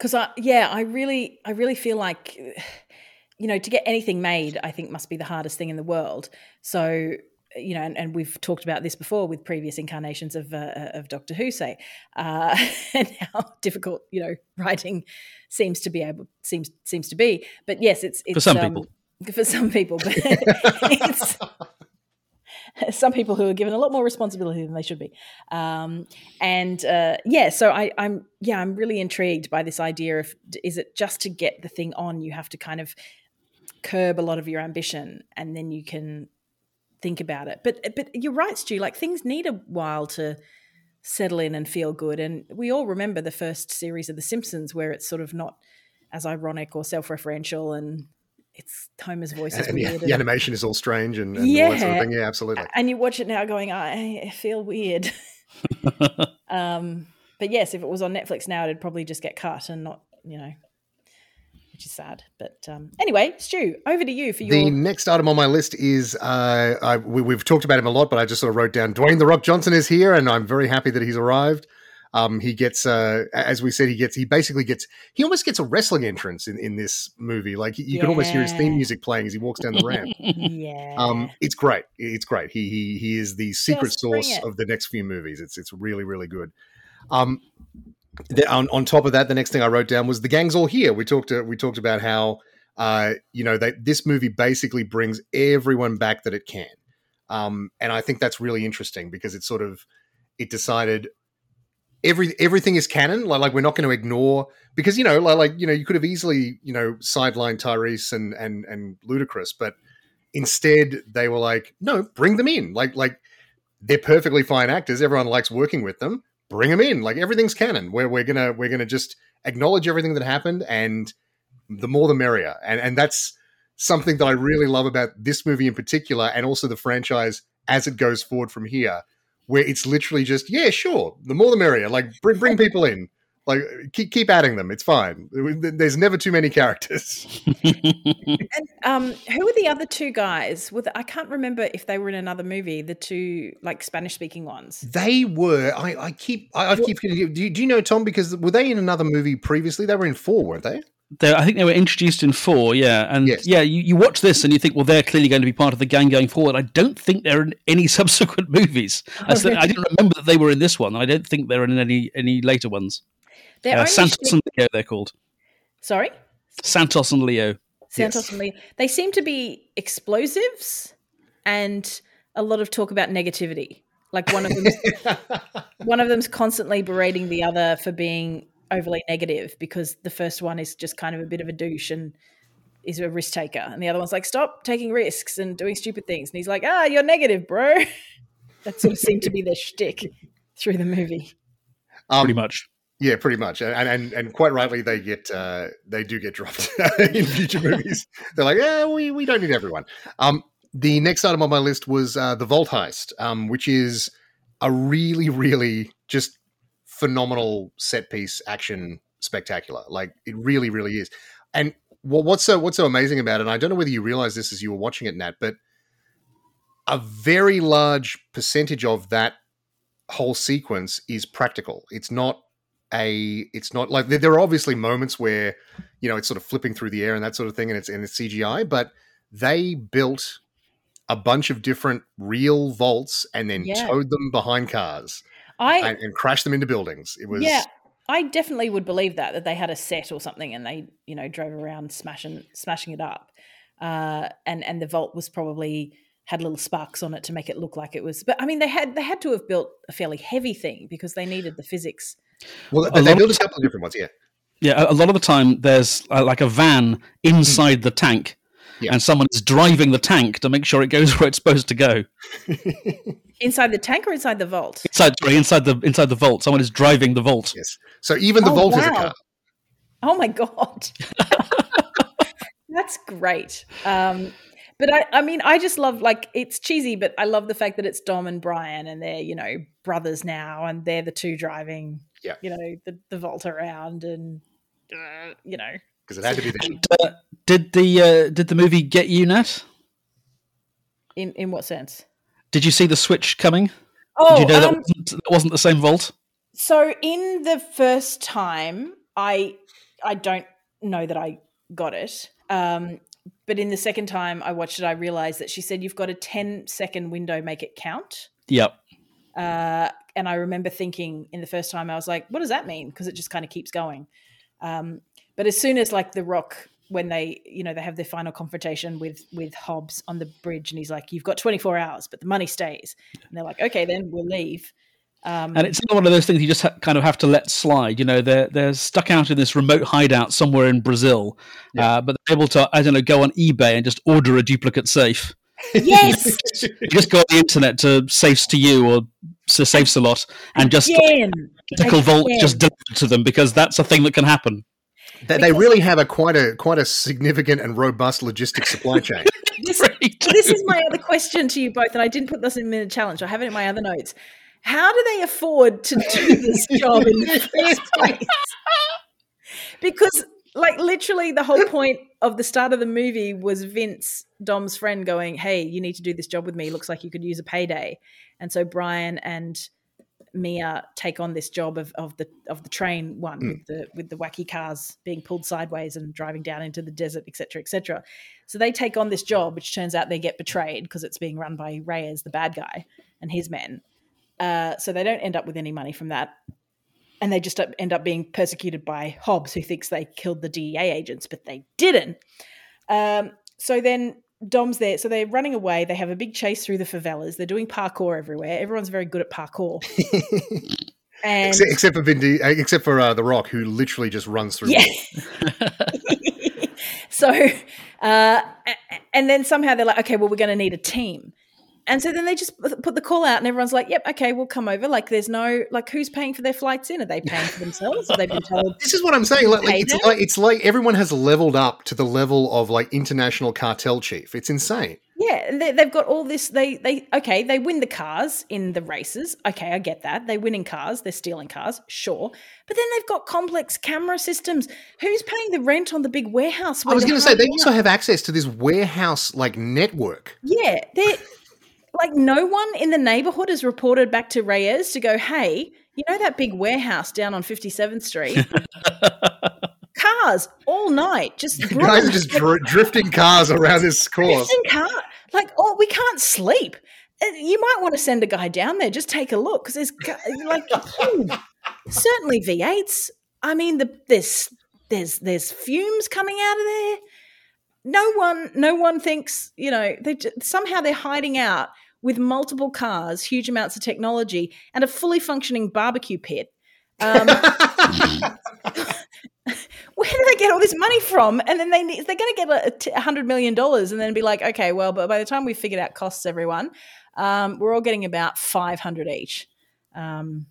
Because I yeah I really I really feel like you know to get anything made I think must be the hardest thing in the world. So you know, and, and we've talked about this before with previous incarnations of uh, of Doctor Who, say, uh, [laughs] and how difficult you know writing seems to be able seems seems to be. But yes, it's, it's for some um, people. For some people, but [laughs] it's [laughs] some people who are given a lot more responsibility than they should be. Um, and uh, yeah, so I, I'm yeah, I'm really intrigued by this idea of is it just to get the thing on, you have to kind of curb a lot of your ambition, and then you can think about it. But but you're right, Stu. Like things need a while to settle in and feel good. And we all remember the first series of The Simpsons where it's sort of not as ironic or self-referential and it's Homer's voice is and weird. The, the animation is all strange and, and yeah. all that sort of thing. Yeah, absolutely. And you watch it now going, I feel weird. [laughs] um, but yes, if it was on Netflix now, it'd probably just get cut and not, you know, which is sad. But um, anyway, Stu, over to you for your. The next item on my list is uh, I, we, have talked about him a lot, but I just sort of wrote down Dwayne the Rock Johnson is here, and I'm very happy that he's arrived. Um, he gets, uh, as we said, he gets, he basically gets, he almost gets a wrestling entrance in, in this movie. Like you yeah. can almost hear his theme music playing as he walks down the ramp. yeah. Um, it's great. It's great. He, he, he is the secret Just source of the next few movies. It's, it's really, really good. Um, the, on, on top of that, the next thing I wrote down was the gang's all here. We talked, uh, we talked about how, uh, you know, that this movie basically brings everyone back that it can. Um, and I think that's really interesting because it sort of it decided every everything is canon. Like, like we're not going to ignore because you know, like, like you know, you could have easily you know sidelined Tyrese and and and Ludacris, but instead they were like, no, bring them in. Like like they're perfectly fine actors. Everyone likes working with them. Bring them in. Like everything's canon. We're we're gonna we're gonna just acknowledge everything that happened, and the more the merrier. And and that's something that I really love about this movie in particular, and also the franchise as it goes forward from here, where it's literally just yeah, sure, the more the merrier. Like bring bring [laughs] people in. Like keep keep adding them. It's fine. There's never too many characters. [laughs] and um, who were the other two guys? With I can't remember if they were in another movie. The two like Spanish speaking ones. They were. I, I keep. I, I keep. Do you, do you know Tom? Because were they in another movie previously? They were in four, weren't they? They're, I think they were introduced in four, yeah, and yes. yeah, you, you watch this and you think, well, they're clearly going to be part of the gang going forward. I don't think they're in any [laughs] subsequent movies. I, I didn't remember that they were in this one. I don't think they're in any any later ones. Uh, Santos and Leo, they're called. Sorry, Santos and Leo. Santos yes. and Leo. They seem to be explosives and a lot of talk about negativity. Like one of them, [laughs] one of them's constantly berating the other for being overly negative because the first one is just kind of a bit of a douche and is a risk taker, and the other one's like, "Stop taking risks and doing stupid things," and he's like, "Ah, you're negative, bro." [laughs] that sort of seemed to be their shtick through the movie. Um, Pretty much. Yeah, pretty much, and and, and quite rightly, they get uh, they do get dropped [laughs] in future movies. They're like, yeah, we we don't need everyone. Um, the next item on my list was uh, the Vault Heist, um, which is a really, really just phenomenal set piece action spectacular. Like it really, really is. And what, what's so what's so amazing about it? And I don't know whether you realize this as you were watching it, Nat, but a very large percentage of that whole sequence is practical. It's not a it's not like there are obviously moments where you know it's sort of flipping through the air and that sort of thing and it's and it's CGI but they built a bunch of different real vaults and then yeah. towed them behind cars I and, and crashed them into buildings. It was yeah. I definitely would believe that that they had a set or something and they you know drove around smashing smashing it up, uh, and and the vault was probably had little sparks on it to make it look like it was. But I mean, they had they had to have built a fairly heavy thing because they needed the physics. Well, they, they built a couple of different ones, yeah. Yeah, a lot of the time there's uh, like a van inside mm. the tank, yeah. and someone is driving the tank to make sure it goes [laughs] where it's supposed to go. [laughs] Inside the tank or inside the vault? Inside, sorry, inside the inside the vault. Someone is driving the vault. Yes. So even the oh, vault wow. is a car. Oh my god, [laughs] that's great. Um, but I, I mean, I just love like it's cheesy, but I love the fact that it's Dom and Brian, and they're you know brothers now, and they're the two driving, yeah, you know, the, the vault around, and uh, you know, because it had to be the. Uh, did the uh, did the movie get you, Nat? In in what sense? Did you see the switch coming? Oh, Did you know um, that, wasn't, that wasn't the same vault? So in the first time, I I don't know that I got it. Um, but in the second time I watched it, I realized that she said you've got a 10 second window, make it count. Yep. Uh, and I remember thinking in the first time, I was like, what does that mean? Because it just kind of keeps going. Um, but as soon as like the rock when they you know they have their final confrontation with with Hobbs on the bridge and he's like you've got 24 hours but the money stays and they're like okay then we'll leave um, and it's one of those things you just ha- kind of have to let slide. You know, they're they're stuck out in this remote hideout somewhere in Brazil, yeah. uh, but they're able to I don't know go on eBay and just order a duplicate safe. Yes, [laughs] you just go on the internet to Safes to You or to Safes a lot and just identical vault just delivered to them because that's a thing that can happen. They, they really have a quite a quite a significant and robust logistics supply [laughs] chain. this, [laughs] this is my other question to you both, and I didn't put this in the challenge. I have it in my other notes. How do they afford to do this [laughs] job in the first place? Because, like, literally, the whole point of the start of the movie was Vince, Dom's friend, going, "Hey, you need to do this job with me. Looks like you could use a payday." And so Brian and Mia take on this job of, of the of the train one mm. with the with the wacky cars being pulled sideways and driving down into the desert, etc., etc. So they take on this job, which turns out they get betrayed because it's being run by Reyes, the bad guy, and his men. Uh, so they don't end up with any money from that, and they just end up being persecuted by Hobbs, who thinks they killed the DEA agents, but they didn't. Um, so then Dom's there. So they're running away. They have a big chase through the favelas. They're doing parkour everywhere. Everyone's very good at parkour. [laughs] And except, except for Vin Di- uh, except for uh, the Rock, who literally just runs through. yeah. [laughs] [laughs] so, uh, and then somehow they're like, okay, well, we're going to need a team. And so then they just put the call out, and everyone's like, "Yep, okay, we'll come over." Like, there's no like, who's paying for their flights in? Are they paying for themselves? Have they been told? [laughs] This is what I'm saying. Like, like, it's like it's like everyone has leveled up to the level of like international cartel chief. It's insane. Yeah, they, they've got all this. They they okay, they win the cars in the races. Okay, I get that. They win in cars. They're stealing cars, sure. But then they've got complex camera systems. Who's paying the rent on the big warehouse? I was going to say they also have access to this warehouse like network. Yeah, they're like no one in the neighborhood has reported back to Reyes to go, hey, you know that big warehouse down on 57th Street? [laughs] Cars all night, just You [laughs] guys are just [laughs] dr- drifting cars around this course. drifting car. Like, oh, we can't sleep. Uh, You might want to send a guy down there. Just take a look because there's like certainly V8s. I mean, the, there's there's there's fumes coming out of there. No one, no one thinks you know. They somehow they're hiding out with multiple cars, huge amounts of technology, and a fully functioning barbecue pit. Um, [laughs] where do they get all this money from? And then they need, they're going to get a, hundred million dollars, and then be like, okay, well, but by the time we've figured out costs, everyone, um, we're all getting about five hundred each. Um,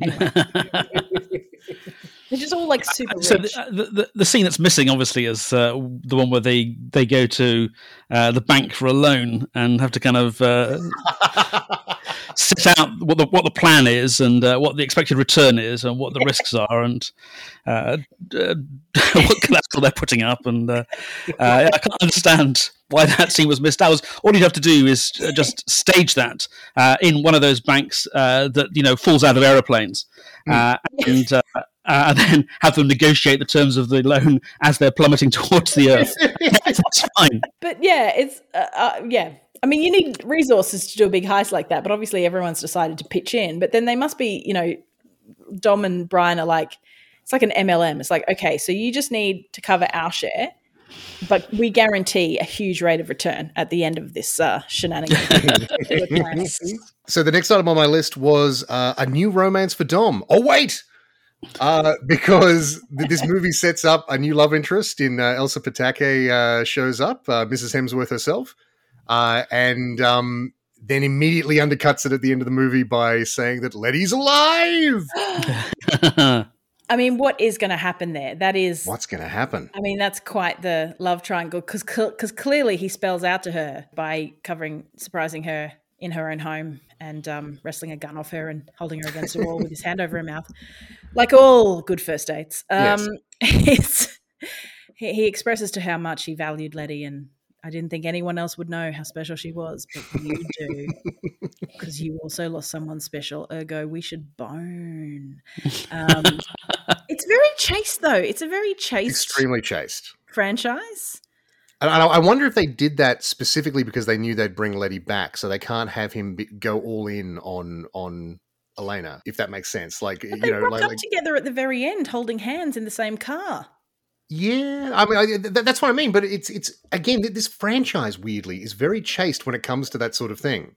anyway. [laughs] they're just all like super rich. So the, uh, the, the, the scene that's missing, obviously, is uh, the one where they, they go to uh, the bank for a loan and have to kind of uh, [laughs] set out what the what the plan is and uh, what the expected return is and what the risks are and uh, uh, [laughs] what collateral they're putting up. And uh, uh, I can't understand why that scene was missed. That was all you'd have to do is just stage that uh, in one of those banks uh, that you know falls out of aeroplanes, uh, and. Uh, and then have them negotiate the terms of the loan as they're plummeting [laughs] towards the earth. [laughs] That's fine. but yeah, it's uh, uh, yeah. I mean, you need resources to do a big heist like that, but obviously everyone's decided to pitch in. But then they must be, you know, Dom and Brian are like, it's like an MLM. It's like, okay, so you just need to cover our share, but we guarantee a huge rate of return at the end of this uh, shenanigans. [laughs] So the next item on my list was uh, a new romance for Dom. Oh wait, uh, because this movie sets up a new love interest in uh, Elsa Pataky uh, shows up, uh, Mrs. Hemsworth herself, uh, and um, then immediately undercuts it at the end of the movie by saying that Letty's alive. [gasps] [laughs] I mean, what is going to happen there? That is, What's going to happen? I mean, that's quite the love triangle because because clearly he spells out to her by covering, surprising her in her own home and um, wrestling a gun off her and holding her against the wall with his hand over her mouth, like all good first dates. Um, [laughs] it's, he, he expresses to how much he valued Letty, and I didn't think anyone else would know how special she was, but you do [laughs] because you also lost someone special. Ergo, we should bone. Um, [laughs] it's very chaste, though. It's a very chaste Extremely chaste. franchise. And I, I wonder if they did that specifically because they knew they'd bring Letty back, so they can't have him be, go all in on on Elena, if that makes sense. Like But you they know, like, up like- together at the very end, holding hands in the same car. yeah. I mean, I, th- that's what I mean. But it's it's again, this franchise weirdly is very chaste when it comes to that sort of thing.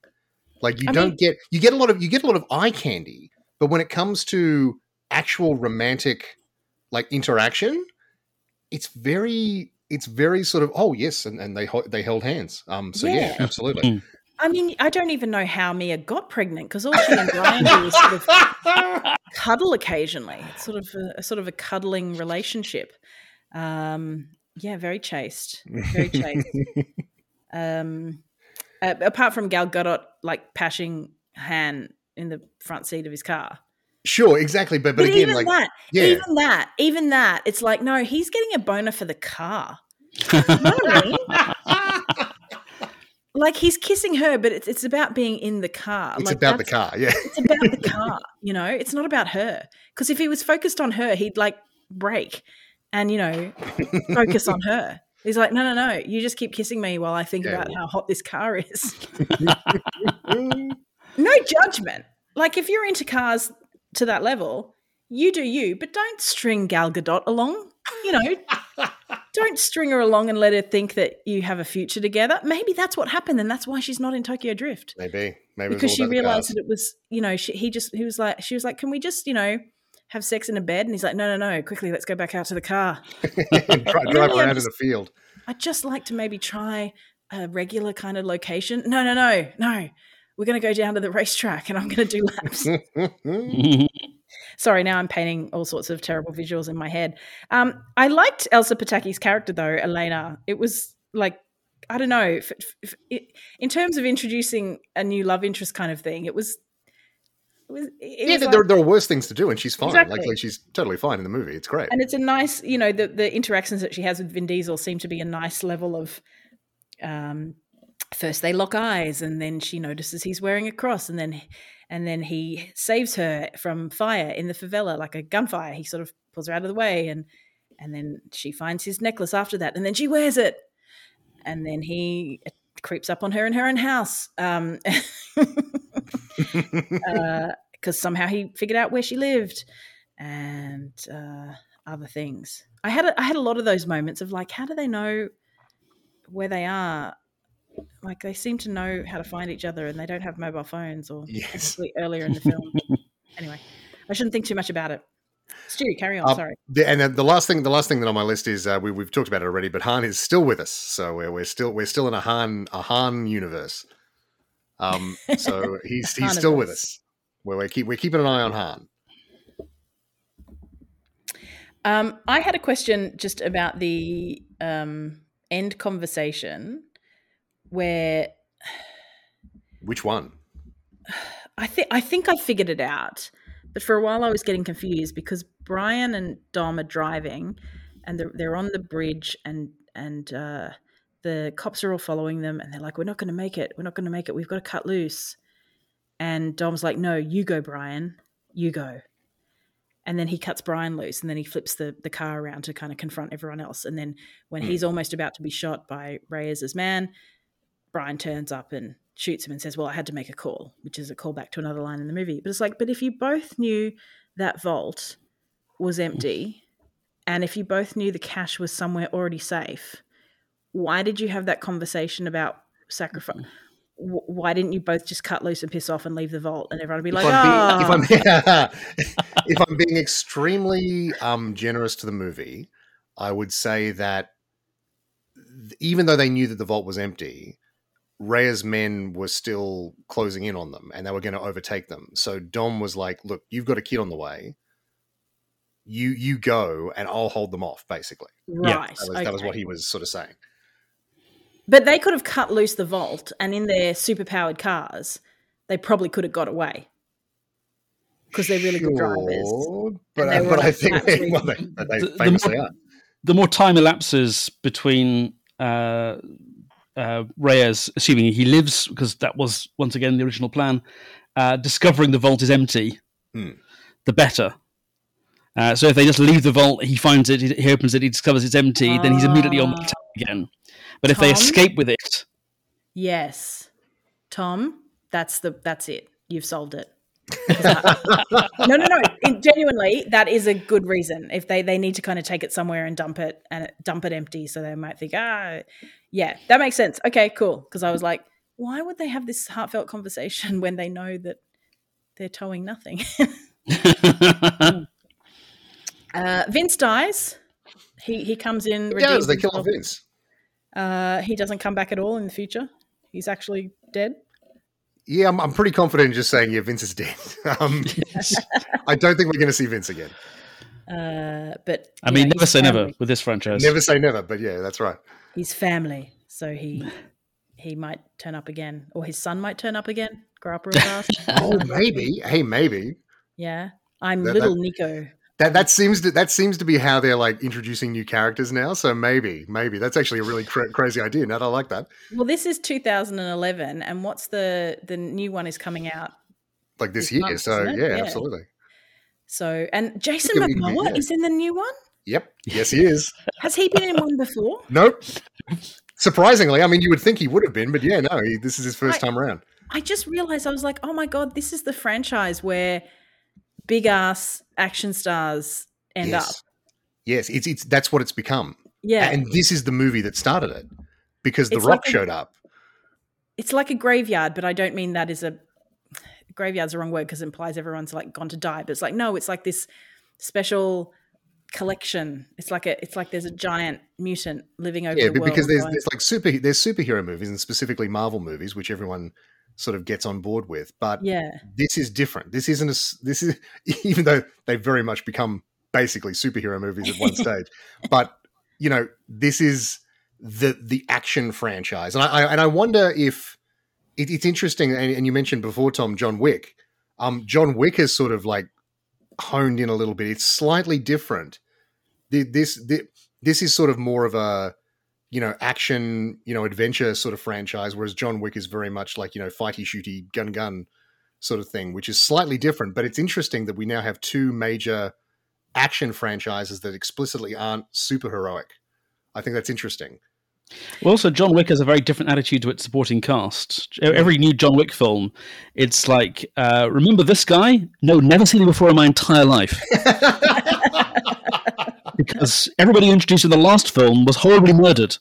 Like you I don't mean- get you get a lot of you get a lot of eye candy, but when it comes to actual romantic like interaction, it's very it's very sort of oh yes, and, and they ho- they held hands. Um, so yeah, Yeah. absolutely. I mean, I don't even know how Mia got pregnant because all she and Brian do is sort of [laughs] cuddle occasionally. It's sort of a, a sort of a cuddling relationship. Um, yeah, very chaste, very chaste. [laughs] um, uh, apart from Gal Gadot like pashing Han in the front seat of his car. Sure, exactly. But but, But, again, even like that, yeah. even that, even that, it's like no, he's getting a boner for the car. You know what I mean? Like he's kissing her, but it's it's about being in the car. it's like, about the car. Yeah. It's about the [laughs] car. You know, it's not about her. Because if he was focused on her, he'd like break and you know focus on her. He's like, no, no, no. You just keep kissing me while I think Yeah, about well- how hot this car is. [laughs] no judgment. Like if you're into cars to that level, you do you, but don't string Gal Gadot along. You know, [laughs] don't string her along and let her think that you have a future together. Maybe that's what happened, and that's why she's not in Tokyo Drift. Maybe, maybe because she realized that it was, you know, she, he just he was like, she was like, can we just, you know, have sex in a bed? And he's like, no, no, no, quickly, let's go back out to the car. [laughs] drive, drive around in the field. I'd just like to maybe try a regular kind of location. No, no, no, no. We're going to go down to the racetrack and I'm going to do laps. [laughs] [laughs] Sorry, now I'm painting all sorts of terrible visuals in my head. Um, I liked Elsa Pataky's character though, Elena. It was like I don't know, if, if, if, in terms of introducing a new love interest kind of thing, it was. It was it yeah, was there, like, there are worse things to do, and she's fine. Exactly. Like, like she's totally fine in the movie. It's great, and it's a nice, you know, the the interactions that she has with Vin Diesel seem to be a nice level of um, first they lock eyes and then she notices he's wearing a cross and then and then he saves her from fire in the favela like a gunfire. He sort of pulls her out of the way and and then she finds his necklace after that and then she wears it. And then he uh, creeps up on her in her own house um because [laughs] uh, somehow he figured out where she lived and uh other things. I had a, i had a lot of those moments of like how do they know where they are like they seem to know how to find each other and they don't have mobile phones or yes. earlier in the film. [laughs] anyway, I shouldn't think too much about it. Stu, carry on. Uh, sorry. The, and then the last thing, the last thing that on my list is uh, we, have talked about it already, but Han is still with us, so we're, we're still we're still in a Han a Han universe. Um, so [laughs] he's he's still with us. Where we keep we're keeping an eye on Han. Um, I had a question just about the um, end conversation where which one? I think I think I figured it out, but for a while I was getting confused because Brian and Dom are driving, and they're, they're on the bridge, and and uh, the cops are all following them, and they're like, "We're not going to make it. We're not going to make it. We've got to cut loose." And Dom's like, "No, you go, Brian. You go." and then he cuts Brian loose and then he flips the, the car around to kind of confront everyone else. And then when mm. he's almost about to be shot by Reyes' man, Brian turns up and shoots him and says, Well, I had to make a call, which is a callback to another line in the movie. But it's like, but if you both knew that vault was empty, and if you both knew the cash was somewhere already safe, why did you have that conversation about sacrifice? Why didn't you both just cut loose and piss off and leave the vault, and everyone would be like, if I'm, being, oh. if, I'm if I'm being extremely um, generous to the movie, I would say that even though they knew that the vault was empty, Reyes' men were still closing in on them and they were going to overtake them. So Dom was like, "Look, you've got a kid on the way. You you go and I'll hold them off." Basically, right? Yeah, that, was, okay. that was what he was sort of saying. But they could have cut loose the vault, and in their superpowered cars, they probably could have got away because they're really sure, good drivers. But, I, but I think they, [laughs] well, they, they the, famously the more, are. The more time elapses between uh, uh, Reyes, assuming he lives, because that was once again the original plan, uh, discovering the vault is empty, hmm. the better. Uh, so if they just leave the vault, he finds it, he opens it, he discovers it's empty, then he's immediately on the attack again. But Tom? if they escape with it, yes, Tom, that's the that's it. You've solved it. [laughs] no, no, no. It, genuinely, that is a good reason. If they they need to kind of take it somewhere and dump it and dump it empty, so they might think, ah, yeah, that makes sense. Okay, cool. Because I was like, why would they have this heartfelt conversation [laughs] when they know that they're towing nothing? [laughs] uh, Vince dies. He he comes in. He does. They kill off Vince. Uh, he doesn't come back at all in the future. He's actually dead. Yeah, I'm, I'm pretty confident in just saying, yeah, Vince is dead. [laughs] um, I don't think we're going to see Vince again. Uh, but I mean, never say family. never with this franchise. Never say never, but yeah, that's right. He's family, so he [laughs] he might turn up again, or his son might turn up again. Grow up real [laughs] fast. oh, maybe. Hey, maybe. Yeah, I'm that, little that, Nico. That that seems to that seems to be how they're like introducing new characters now. So maybe maybe that's actually a really cra- crazy idea. Now I like that. Well, this is 2011, and what's the the new one is coming out like this, this year. Month, so yeah, yeah, absolutely. So and Jason Momoa yeah. is in the new one. Yep. [laughs] Yes, he is. Has he been in one before? [laughs] Nope. Surprisingly, I mean, you would think he would have been, but yeah, no, he, this is his first I, time around. I just realized I was like, oh my god, this is the franchise where big ass action stars end yes. up. Yes, it's it's that's what it's become. Yeah. And this is the movie that started it because The It's Rock like a- showed up. it's like a graveyard, but I don't mean that as a graveyard's the wrong word because it implies everyone's like gone to die. But it's like no, it's like this special collection. It's like a it's like there's a giant mutant living over Yeah, the world. because there's, there's like super there's superhero movies and specifically Marvel movies, which everyone sort of gets on board with. But yeah, this is different. This isn't a this is [laughs] even though they've very much become basically superhero movies at one [laughs] stage. But you know, this is the the action franchise, and I, I and I wonder if it, it's interesting. And, and you mentioned before, Tom, John Wick. Um, John Wick has sort of like honed in a little bit. It's slightly different. The- This this is sort of more of a you know action you know adventure sort of franchise, whereas John Wick is very much like you know fighty shooty gun gun sort of thing, which is slightly different. But it's interesting that we now have two major action franchises that explicitly aren't super heroic. I think that's interesting. Well, also, John Wick has a very different attitude to its supporting cast. Every new John Wick film, it's like, uh, remember this guy? No, never seen him before in my entire life. [laughs] because everybody introduced in the last film was horribly murdered.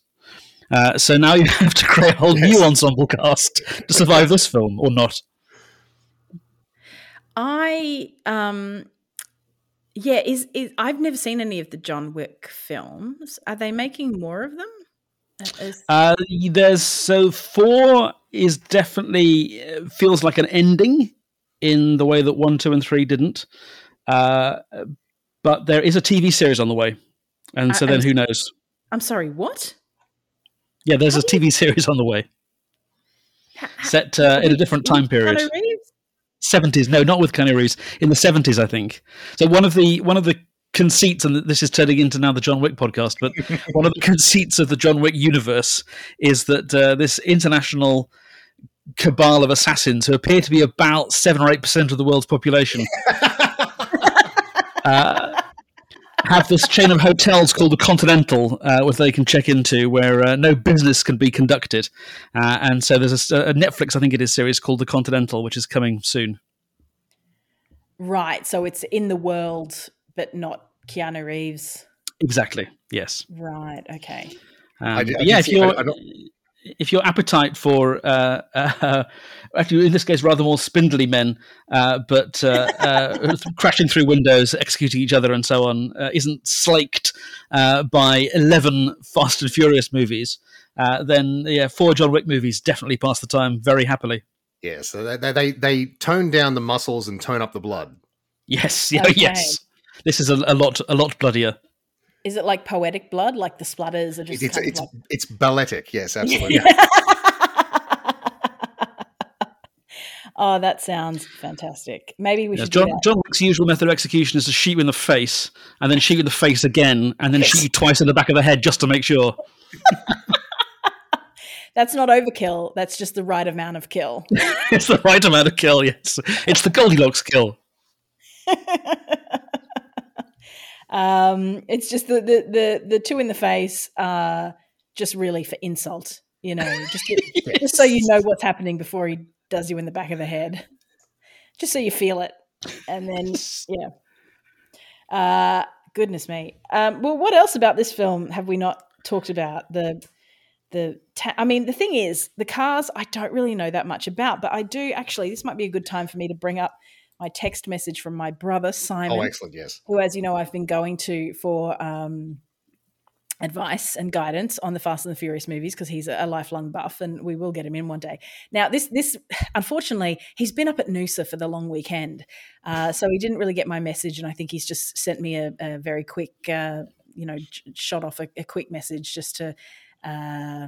Uh, so now you [laughs] have to create a whole new ensemble cast to survive this film, or not. I um yeah is is I've never seen any of the John Wick films. Are they making more of them? Uh, is- Uh, there's so four is definitely uh, feels like an ending in the way that one, two, and three didn't. Uh, but there is a TV series on the way, and so Uh, then and- who knows? I'm sorry, what? Yeah, there's a How do TV series on the way, set uh, in a different time period. Reeves? Seventies, no, not with Keanu Reeves. In the seventies, I think. So one of the one of the conceits, and this is turning into now the John Wick podcast, but [laughs] one of the conceits of the John Wick universe is that uh, this international cabal of assassins, who appear to be about seven or eight percent of the world's population, [laughs] uh, have this chain of hotels called the Continental, uh, which they can check into, where uh, no business can be conducted. Uh, and so there's a Netflix, I think it is, series called the Continental, which is coming soon. Right, so it's in the world, but not Keanu Reeves. Exactly. Yes. Right. Okay. Um, I did- I yeah, did if see- I- your I don't- if your appetite for uh, uh, [laughs] actually in this case rather more spindly men, uh, but uh, uh, [laughs] crashing through windows, executing each other, and so on, uh, isn't slaked uh, by eleven Fast and Furious movies, uh, then yeah, four John Wick movies definitely pass the time very happily. Yeah, so they, they- they they tone down the muscles and tone up the blood. Yes. Yeah. [laughs] Okay. Yes. This is a, a lot a lot bloodier. Is it like poetic blood? Like the splatters are just It's it's of it's balletic. Yes, absolutely. like... [laughs] oh, that sounds fantastic. Maybe we Yes, should John, do that. John Wick's usual method of execution is to shoot you in the face, and then shoot you in the face again, and then Yes. shoot you twice in the back of the head just to make sure. [laughs] That's not overkill. That's just the right amount of kill. [laughs] it's the right amount of kill. Yes, it's the Goldilocks kill. Um, it's just the, the the the two in the face, uh, just really for insult. You know, just to- [laughs] just so you know what's happening before he does you in the back of the head, just so you feel it, and then [laughs] yeah. Uh, goodness me. Um, well, what else about this film have we not talked about? The the ta- I mean, the thing is, the cars I don't really know that much about, but I do actually. This might be a good time for me to bring up my text message from my brother Simon Oh, excellent. Yes. who, as you know, I've been going to for um, advice and guidance on the Fast and the Furious movies because he's a, lifelong buff, and we will get him in one day. Now, this this unfortunately, he's been up at Noosa for the long weekend, uh, so he didn't really get my message, and I think he's just sent me a, a very quick, uh, you know, shot off a, a quick message just to. Uh,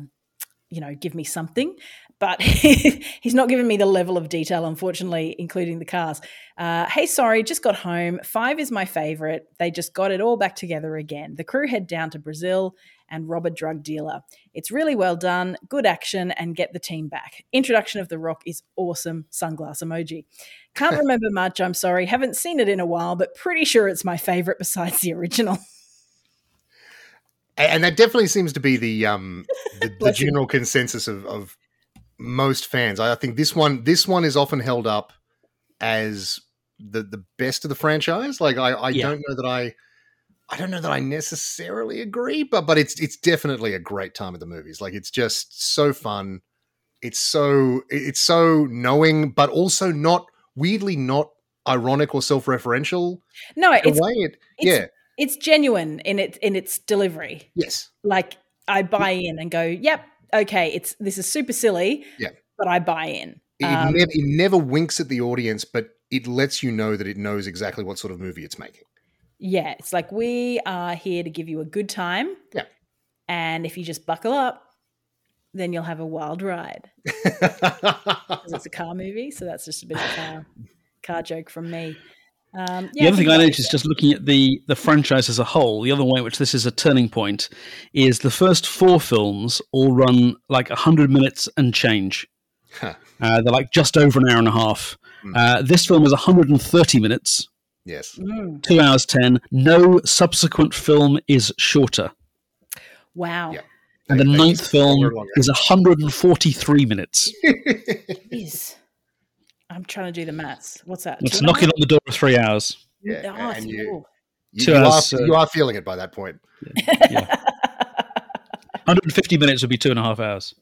you know, give me something, but [laughs] he's not given me the level of detail, unfortunately, including the cars. Uh, hey, sorry, just got home. Five is my favorite. They just got it all back together again. The crew head down to Brazil and rob a drug dealer. It's really well done, good action, and get the team back. Introduction of The Rock is awesome. Sunglass emoji. Can't [laughs] remember much, I'm sorry. Haven't seen it in a while, but pretty sure it's my favorite besides the original. [laughs] And that definitely seems to be the um the, the general consensus of, of most fans. I think this one this one is often held up as the the best of the franchise. Like I, I Yeah. don't know that I I don't know that I necessarily agree, but but it's it's definitely a great time at the movies. Like it's just so fun. It's so it's so knowing, but also not weirdly not ironic or self-referential. No, The it's way it, it's- yeah, it's genuine in its in its delivery. yes, Like I buy in and go, yep, okay, it's this is super silly, Yeah. but I buy in. it, Um, never, it never winks at the audience, but it lets you know that it knows exactly what sort of movie it's making. Yeah, it's like we are here to give you a good time. Yeah. And if you just buckle up, then you'll have a wild ride. [laughs] it's a car movie, so that's just a bit of a car, car joke from me. Um, the other thing I think noticed, just looking at the the franchise as a whole, the other way in which this is a turning point is the first four films all run like hundred minutes and change. Huh. Uh, they're like just over an hour and a half. Hmm. Uh, this film is 130 minutes, yes, Mm, two hours ten. No subsequent film is shorter, wow. Yeah. and the They- they ninth film longer and is 143 minutes. Jeez. I'm trying to do the maths. What's that? It's Two and a knocking half? on the door for three hours. Yeah, Oh, and you- cool. you, Two are, hours, uh, you are feeling it by that point. 150 [laughs] minutes would be two and a half hours.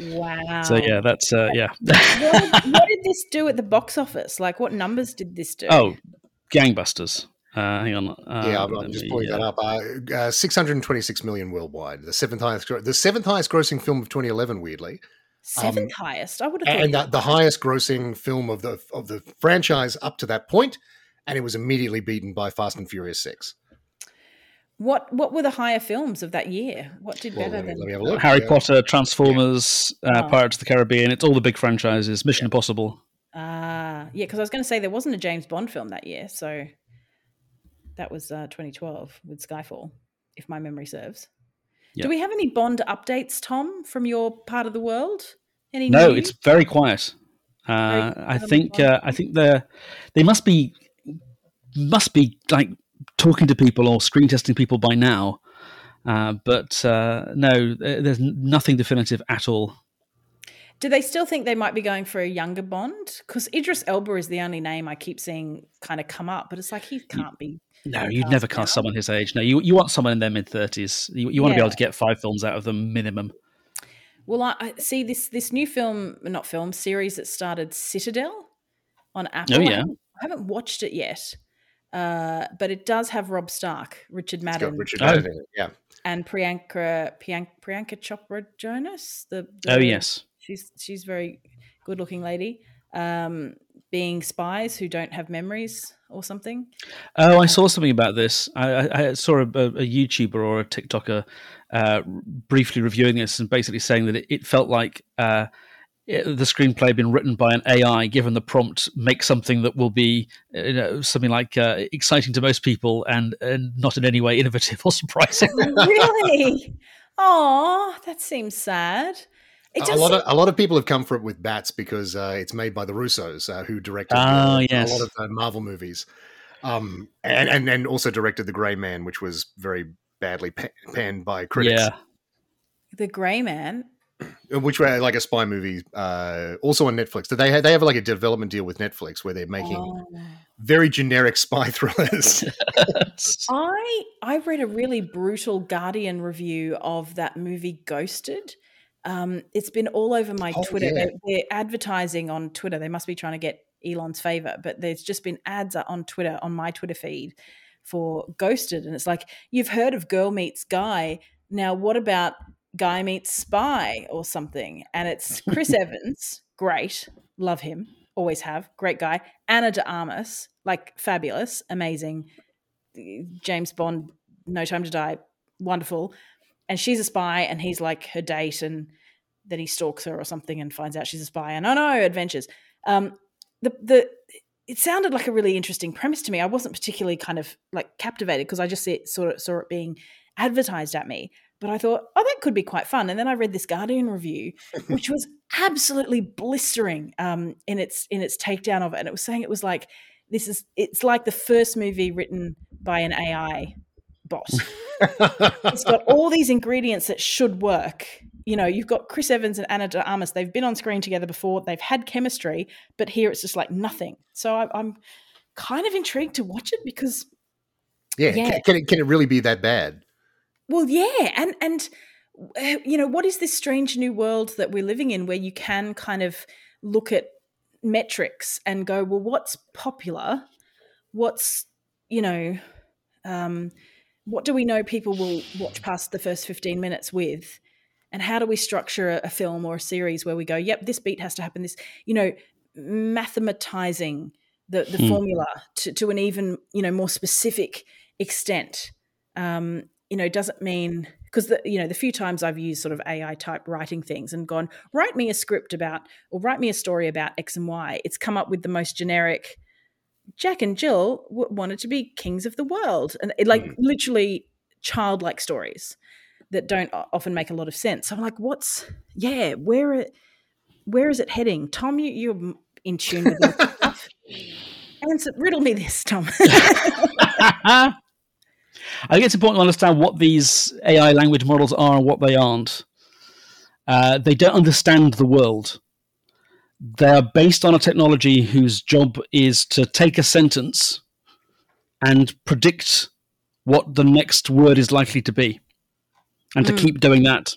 wow. So yeah, that's uh, yeah. what, did, [laughs] what did this do at the box office? Like, what numbers did this do? oh, gangbusters. Uh, hang on. Uh, yeah, I'm, I'm just pulling uh, that up. Uh, uh, 626 million worldwide, the seventh highest, the seventh highest grossing film of 2011. Weirdly, seventh highest. I would have thought. um, and that the highest grossing film of the of the franchise up to that point, and it was immediately beaten by Fast and Furious Six. what what were the higher films of that year? What did Well, better let me, than? let me have a look. Harry Uh, Potter, Transformers, uh, Oh. Pirates of the Caribbean. It's all the big franchises. Mission Impossible. Ah, yeah, because I was going to say there wasn't a James Bond film that year, so that was uh, 2012 with Skyfall, if my memory serves. Yeah. Do we have any Bond updates, Tom, from your part of the world? Any No, news? it's very quiet. Uh, Very I think uh, I think they they must be must be like talking to people or screen testing people by now. Uh, but uh, no, there's nothing definitive at all. Do they still think they might be going for a younger Bond? Because Idris Elba is the only name I keep seeing kind of come up, but it's like he can't be. No, you'd cast never now. cast someone his age. No, you you want someone in their mid thirties. You, you want to be able to get five films out of them minimum. Well, I, I see this this new film, not film series that started Citadel on Apple. Oh, I yeah. haven't, I haven't watched it yet, uh, but it does have Robb Stark, Richard It's Madden, got Richard Oh. Madden in it. Yeah, and Priyanka Priyanka, Priyanka Chopra Jonas. The, Oh the- yes, she's she's very good looking lady. Um, being spies who don't have memories or something. Oh, I saw something about this. I, I, saw a, a, YouTuber or a TikToker uh, briefly reviewing this and basically saying that it, it felt like uh, it- the screenplay had been written by an AI, given the prompt, make something that will be uh, you know, something like uh, exciting to most people and, and not in any way innovative [laughs] or surprising. really? [laughs] Oh, that seems sad. It a lot of a lot of people have come for it with Bats because uh, it's made by the Russos, uh, who directed Ah, uh, yes. a lot of uh, Marvel movies, um, and, and and also directed The Grey Man, which was very badly pa- panned by critics. yeah, the Grey Man. Uh, which were like a spy movie, uh, also on Netflix. Do they have, they have like a development deal with Netflix where they're making Oh. very generic spy [laughs] thrillers. I I read a really brutal Guardian review of that movie Ghosted. Um, it's been all over my Oh, Twitter. yeah. They're, they're advertising on Twitter. They must be trying to get Elon's favor, but there's just been ads on Twitter on my Twitter feed for Ghosted, and it's like you've heard of Girl Meets Guy. Now, what about Guy Meets Spy or something? And it's Chris [laughs] Evans, great, love him, always have, great guy. Ana de Armas, like fabulous, amazing. James Bond, No Time to Die, wonderful. And she's a spy, and he's like her date, and then he stalks her or something and finds out she's a spy. And oh no, adventures. Um, the the it sounded like a really interesting premise to me. I wasn't particularly kind of like captivated because I just see it, sort of saw it being advertised at me. But I thought, oh, that could be quite fun. And then I read this Guardian review, [laughs] which was absolutely blistering um, in its in its takedown of it. And it was saying it was like this is it's like the first movie written by an AI bot. [laughs] it's got all these ingredients that should work. You know, you've got Chris Evans and Ana de Armas. They've been on screen together before. They've had chemistry, but here it's just like nothing. So I, I'm kind of intrigued to watch it because Yeah, Yeah. Can, can it can it really be that bad? Well, yeah, and and uh, you know what is this strange new world that we're living in, where you can kind of look at metrics and go, well, what's popular? What's you know, um, what do we know people will watch past the first fifteen minutes with? And how do we structure a, a film or a series where we go, yep, this beat has to happen. This, you know, mathematizing the the Hmm. formula to, to an even you know more specific extent. Um, you know, doesn't mean because the you know the few times I've used sort of AI type writing things and gone write me a script about or write me a story about X and Y. It's come up with the most generic. Jack and Jill w- wanted to be kings of the world, and it, like Mm. literally childlike stories that don't often make a lot of sense. So I'm like, what's yeah, where it, where is it heading? Tom, you you're in tune with this [laughs] stuff. Answer, riddle me this, Tom. [laughs] [laughs] I think it's important to understand what these AI language models are and what they aren't. Uh, they don't understand the world. They are based on a technology whose job is to take a sentence and predict what the next word is likely to be, and to Mm. keep doing that.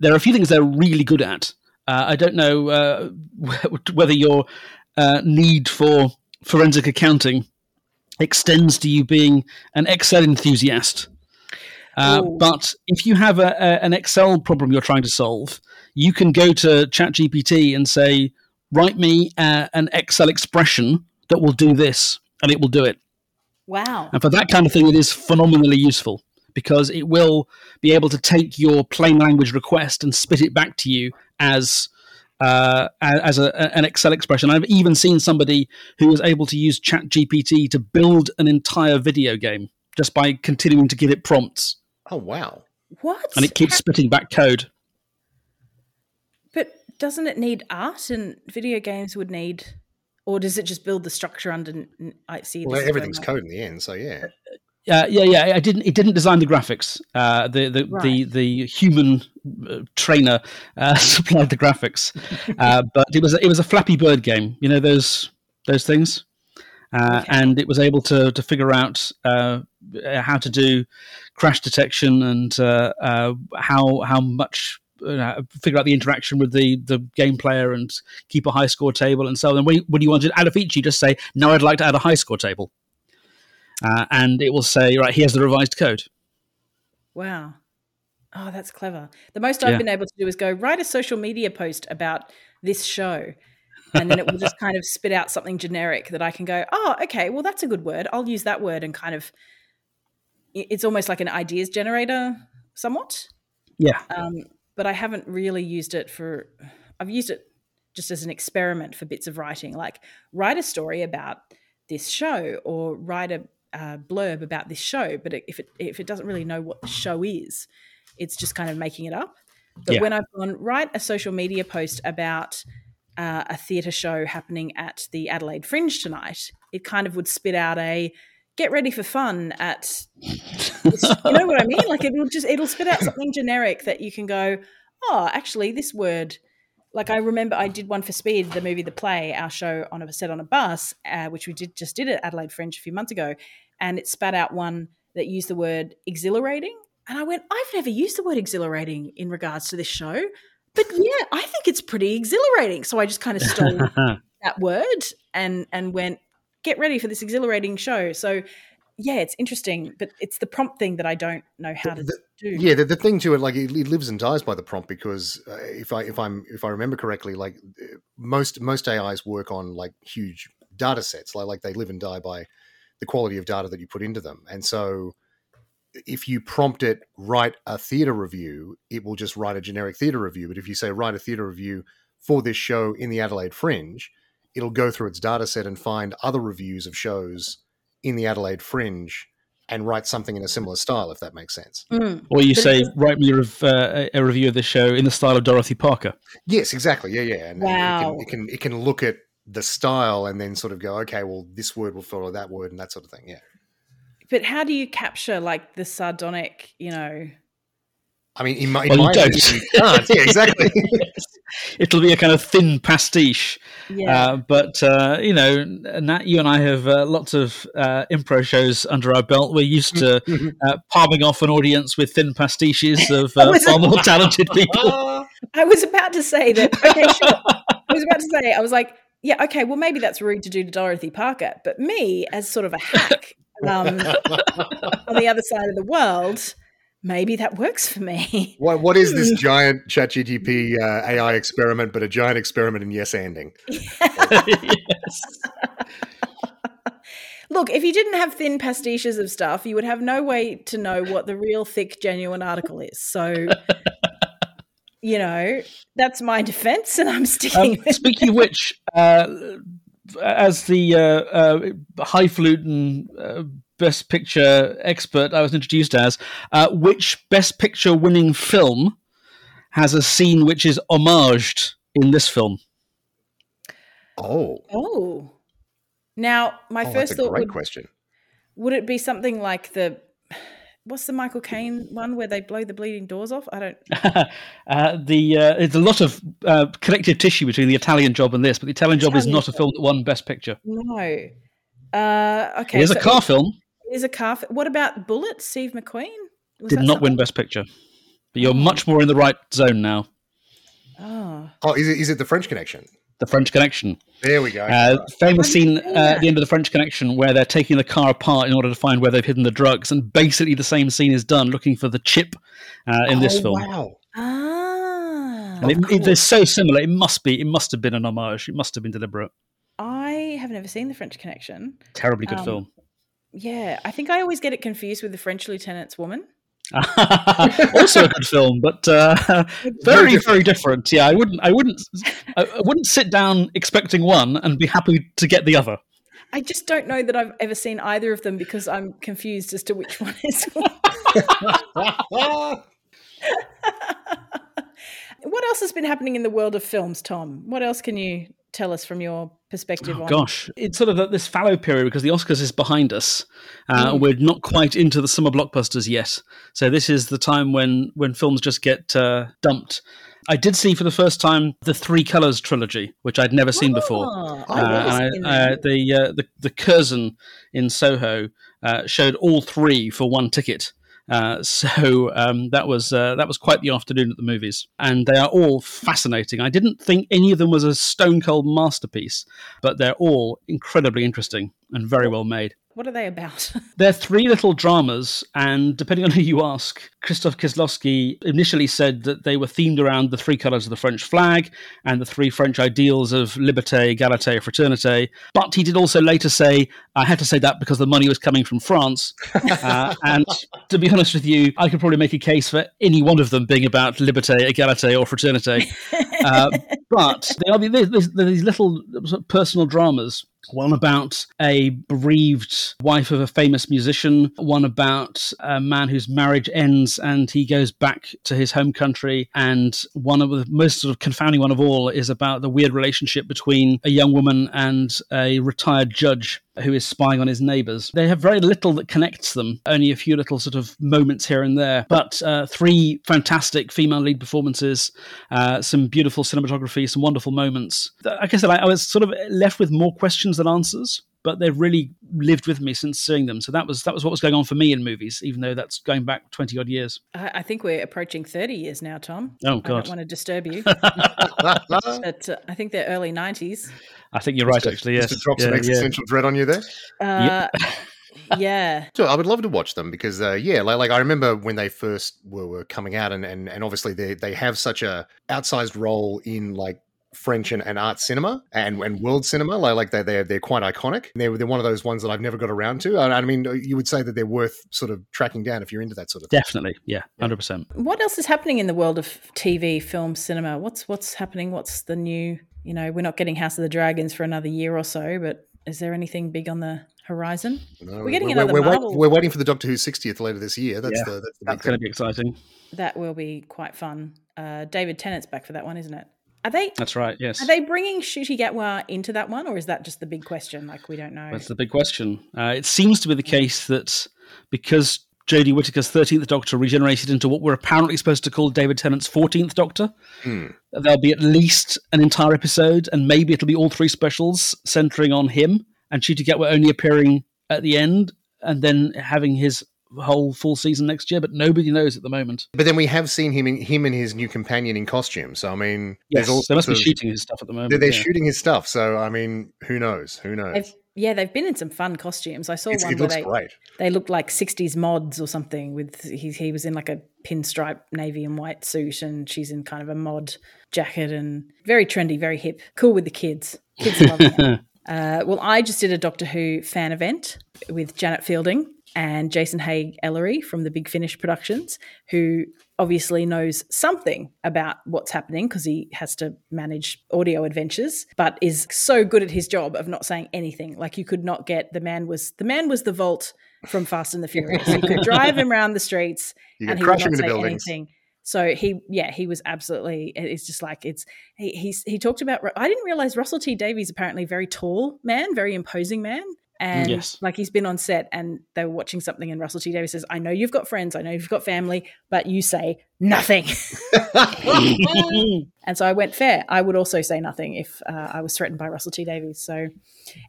There are a few things they're really good at. Uh, I don't know uh, [laughs] whether your uh, need for forensic accounting extends to you being an Excel enthusiast. Uh, but if you have a, a, an Excel problem you're trying to solve, you can go to ChatGPT and say, "Write me uh, an Excel expression that will do this," and it will do it. wow. And for that kind of thing, it is phenomenally useful because it will be able to take your plain language request and spit it back to you as uh, as a, an Excel expression. I've even seen somebody who was able to use ChatGPT to build an entire video game just by continuing to give it prompts, Oh wow. What? and it keeps spitting back code. But doesn't it need art and video games would need, or does it just build the structure under? I see. Well, everything's going code in the end, so yeah. Uh, yeah, yeah. I didn't. It didn't design the graphics. Uh, the the, the Right. the human uh, trainer uh, [laughs] supplied the graphics, uh, but it was a, it was a Flappy Bird game. You know those those things, uh, Okay. and it was able to to figure out uh, how to do crash detection and uh, uh, how how much. Uh, figure out the interaction with the, the game player and keep a high score table and so on. When, when you want to add a feature, you just say, "Now I'd like to add a high score table." uh, and it will say, right, here's the revised code. Wow. Oh, that's clever. The most I've Yeah. been able to do is go write a social media post about this show. And then it will just [laughs] kind of spit out something generic that I can go, oh, okay, well, that's a good word. I'll use that word and kind of, it's almost like an ideas generator somewhat. Yeah. Um, but I haven't really used it for, I've used it just as an experiment for bits of writing, like write a story about this show or write a uh, blurb about this show. But if it if it doesn't really know what the show is, it's just kind of making it up. But Yeah. when I've gone write a social media post about uh, a theatre show happening at the Adelaide Fringe tonight, it kind of would spit out a get ready for fun at you know what I mean? Like it'll just it'll spit out something generic that you can go, oh, actually, this word. Like I remember, I did one for Speed, the movie, the play, our show on a set on a bus, uh, which we did just did at Adelaide Fringe a few months ago, and it spat out one that used the word exhilarating, and I went, I've never used the word exhilarating in regards to this show, but yeah, I think it's pretty exhilarating. So I just kind of stole [laughs] that word and and went get ready for this exhilarating show. So yeah it's interesting but it's the prompt thing that i don't know how to The- do. Yeah, the, the thing to it, like it, it lives and dies by the prompt because uh, if I if I'm if I remember correctly, like uh, most most AIs work on like huge data sets, like like they live and die by the quality of data that you put into them, and so if you prompt it write a theater review, it will just write a generic theater review. But if you say write a theater review for this show in the Adelaide Fringe, it'll go through its data set and find other reviews of shows in the Adelaide Fringe and write something in a similar style, if that makes sense. Mm. or you But say, write me a, rev- uh, a review of this show in the style of Dorothy Parker. Yes, exactly. Yeah, yeah. And, and Wow. it, can, it can it can look at the style and then sort of go, okay, well, this word will follow that word and that sort of thing. Yeah. but how do you capture like the sardonic you know I mean, in my, in Well, you my don't. opinion, can't. Yeah, exactly. [laughs] It'll be a kind of thin pastiche. Yeah. Uh, but uh, you know, Nat, you and I have uh, lots of uh, impro shows under our belt. We're used to uh, palming off an audience with thin pastiches [laughs] of uh, Was it- far more [laughs] talented people. I was about to say that. Okay, sure. I was about to say, I was like, yeah, okay, well, maybe that's rude to do to Dorothy Parker, but me as sort of a hack um, on the other side of the world, maybe that works for me. [laughs] what, what is this giant ChatGTP uh, AI experiment, but a giant experiment in yes anding? [laughs] yes. Look, if you didn't have thin pastiches of stuff, you would have no way to know what the real thick, genuine article is. So, you know, that's my defense, and I'm sticking Um, with speaking of which, uh, as the uh, uh, highfalutin uh, Best Picture expert I was introduced as, uh, which Best Picture winning film has a scene which is homaged in this film? Oh, Oh. Now, my oh that's first a thought great would, question. would it be something like the what's the Michael Caine one where they blow the bleeding doors off? I don't [laughs] uh, the uh, there's a lot of uh, connective tissue between the Italian Job and this, but the Italian Job is not a film that won Best Picture. No. Uh, okay, it is a so car film. It is a car. f- What about Bullitt? Steve McQueen Was Did that not win? Best Picture. But you're much more in the right zone now. Oh, Oh, is it, is it the French Connection? The French Connection. There we go. Uh, famous scene uh, at the end of the French Connection where they're taking the car apart in order to find where they've hidden the drugs, and basically the same scene is done looking for the chip uh, in this Oh, film. Wow. ah. And it, it- they're so similar. It must be. It must have been an homage. It must have been deliberate. I have never seen the French Connection. Terribly good Um, film. Yeah, I think I always get it confused with the French Lieutenant's Woman. [laughs] also a good film, but uh, [laughs] very, different. very different. Yeah, I wouldn't. I wouldn't. I I wouldn't sit down expecting one and be happy to get the other. I just don't know that I've ever seen either of them because I'm confused as to which one is. [laughs] what else has been happening in the world of films, Tom? What else can you tell us from your perspective Oh, on? gosh, it's sort of this fallow period because the Oscars is behind us. Uh, Mm. We're not quite into the summer blockbusters yet, so this is the time when when films just get uh, dumped. I did see for the first time the Three Colors trilogy, which I'd never seen before. Oh, I've Uh, seen and I- uh, the, uh, the the Curzon in Soho uh, showed all three for one ticket. Uh, [laughs] so um, that was uh, that was quite the afternoon at the movies, and they are all fascinating. I didn't think any of them was a stone cold masterpiece, but they're all incredibly interesting and very well made. What are they about? [laughs] They're three little dramas, and depending on who you ask, Christoph Kieslowski initially said that they were themed around the three colours of the French flag and the three French ideals of liberté, égalité, fraternité. But he did also later say, I had to say that because the money was coming from France. [laughs] Uh, and to be honest with you, I could probably make a case for any one of them being about liberté, égalité, or fraternité. [laughs] Uh, but they are these, these, these little personal dramas. One about a bereaved wife of a famous musician, one about a man whose marriage ends and he goes back to his home country, and one of the most sort of confounding one of all is about the weird relationship between a young woman and a retired judge who is spying on his neighbors. They have very little that connects them, only a few little sort of moments here and there. But uh, three fantastic female lead performances, uh, some beautiful cinematography, some wonderful moments. I I, I was sort of left with more questions than answers. But they've really lived with me since seeing them. So that was that was what was going on for me in movies, even though that's going back twenty odd years. I I think we're approaching 30 years now, Tom. Oh I God, don't want to disturb you, [laughs] [laughs] but uh, I think they're early 90s. I think you're right. Actually, yes. Just to drop some Yeah, yeah. existential dread on you there. Uh, [laughs] yeah. So I would love to watch them because, uh, yeah, like, like I remember when they first were, were coming out, and, and and obviously they they have such a outsized role in like French and, and art cinema and, and world cinema. Like like they they're they're quite iconic. They're they're one of those ones that I've never got around to. I, I mean, you would say that they're worth sort of tracking down if you're into that sort of thing. Definitely, yeah, hundred percent. What else is happening in the world of TV, film, cinema? What's what's happening? What's the new? You know, we're not getting House of the Dragons for another year or so, but is there anything big on the horizon? No, We're getting we're, another we're, wait- Marvel. we're waiting for the Doctor Who 60th later this year. That's Yeah, the that's the That's going to be exciting. That will be quite fun. Uh, David Tennant's back for that one, isn't it? Are they That's right. Yes. are they bringing Ncuti Gatwa into that one, or is that just the big question? Like we don't know. That's the big question. Uh, it seems to be the case that because Jodie Whittaker's Thirteenth Doctor regenerated into what we're apparently supposed to call David Tennant's Fourteenth Doctor. Hmm. There'll be at least an entire episode, and maybe it'll be all three specials centering on him, and Ncuti Gatwa only appearing at the end, and then having his whole full season next year. But nobody knows at the moment. But then we have seen him in, him and his new companion in costume. So I mean, Yes, there's all they must be of, shooting his stuff at the moment. They're, they're yeah. shooting his stuff. So I mean, who knows? Who knows? They've, yeah, they've been in some fun costumes. I saw It's- one it where they, great. they looked like 60s mods or something with he, he was in like a pinstripe navy and white suit and she's in kind of a mod jacket and very trendy very hip cool with the kids kids are loving it [laughs] uh, well i just did a doctor who fan event with janet fielding and jason haigh-ellery from the big finish productions who obviously knows something about what's happening because he has to manage audio adventures but is so good at his job of not saying anything like you could not get the man was the man was the vault from Fast and the Furious. You could drive him around the streets [laughs] and he would not say buildings. anything. So he, yeah, he was absolutely. It's just like it's. He he's, he talked about. I didn't realize Russell T Davies apparently very tall man, very imposing man, and Yes. like he's been on set and they were watching something and Russell T Davies says, "I know you've got friends, I know you've got family, but you say nothing." [laughs] [laughs] and so I went fair. I would also say nothing if uh, I was threatened by Russell T Davies. So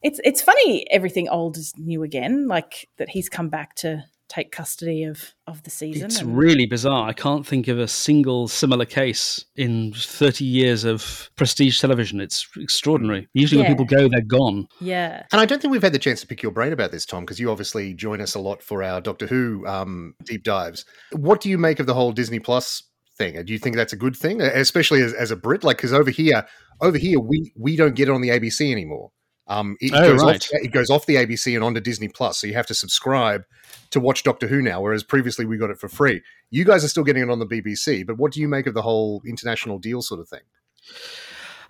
it's it's funny everything old is new again, like that he's come back to take custody of of the season. It's and- really bizarre. I can't think of a single similar case in 30 years of prestige television. It's extraordinary. Usually, Yeah. when people go, they're gone. yeah. And I don't think we've had the chance to pick your brain about this, Tom, because you obviously join us a lot for our Doctor Who um, deep dives. What do you make of the whole Disney Plus thing? Do you think that's a good thing, especially as, as a Brit? Like, because over here, over here, we we don't get it on the ABC anymore. Um, it, Oh, goes right. off, it goes off the ABC and onto Disney Plus, so you have to subscribe to watch Doctor Who now. Whereas previously we got it for free. You guys are still getting it on the BBC, but what do you make of the whole international deal sort of thing?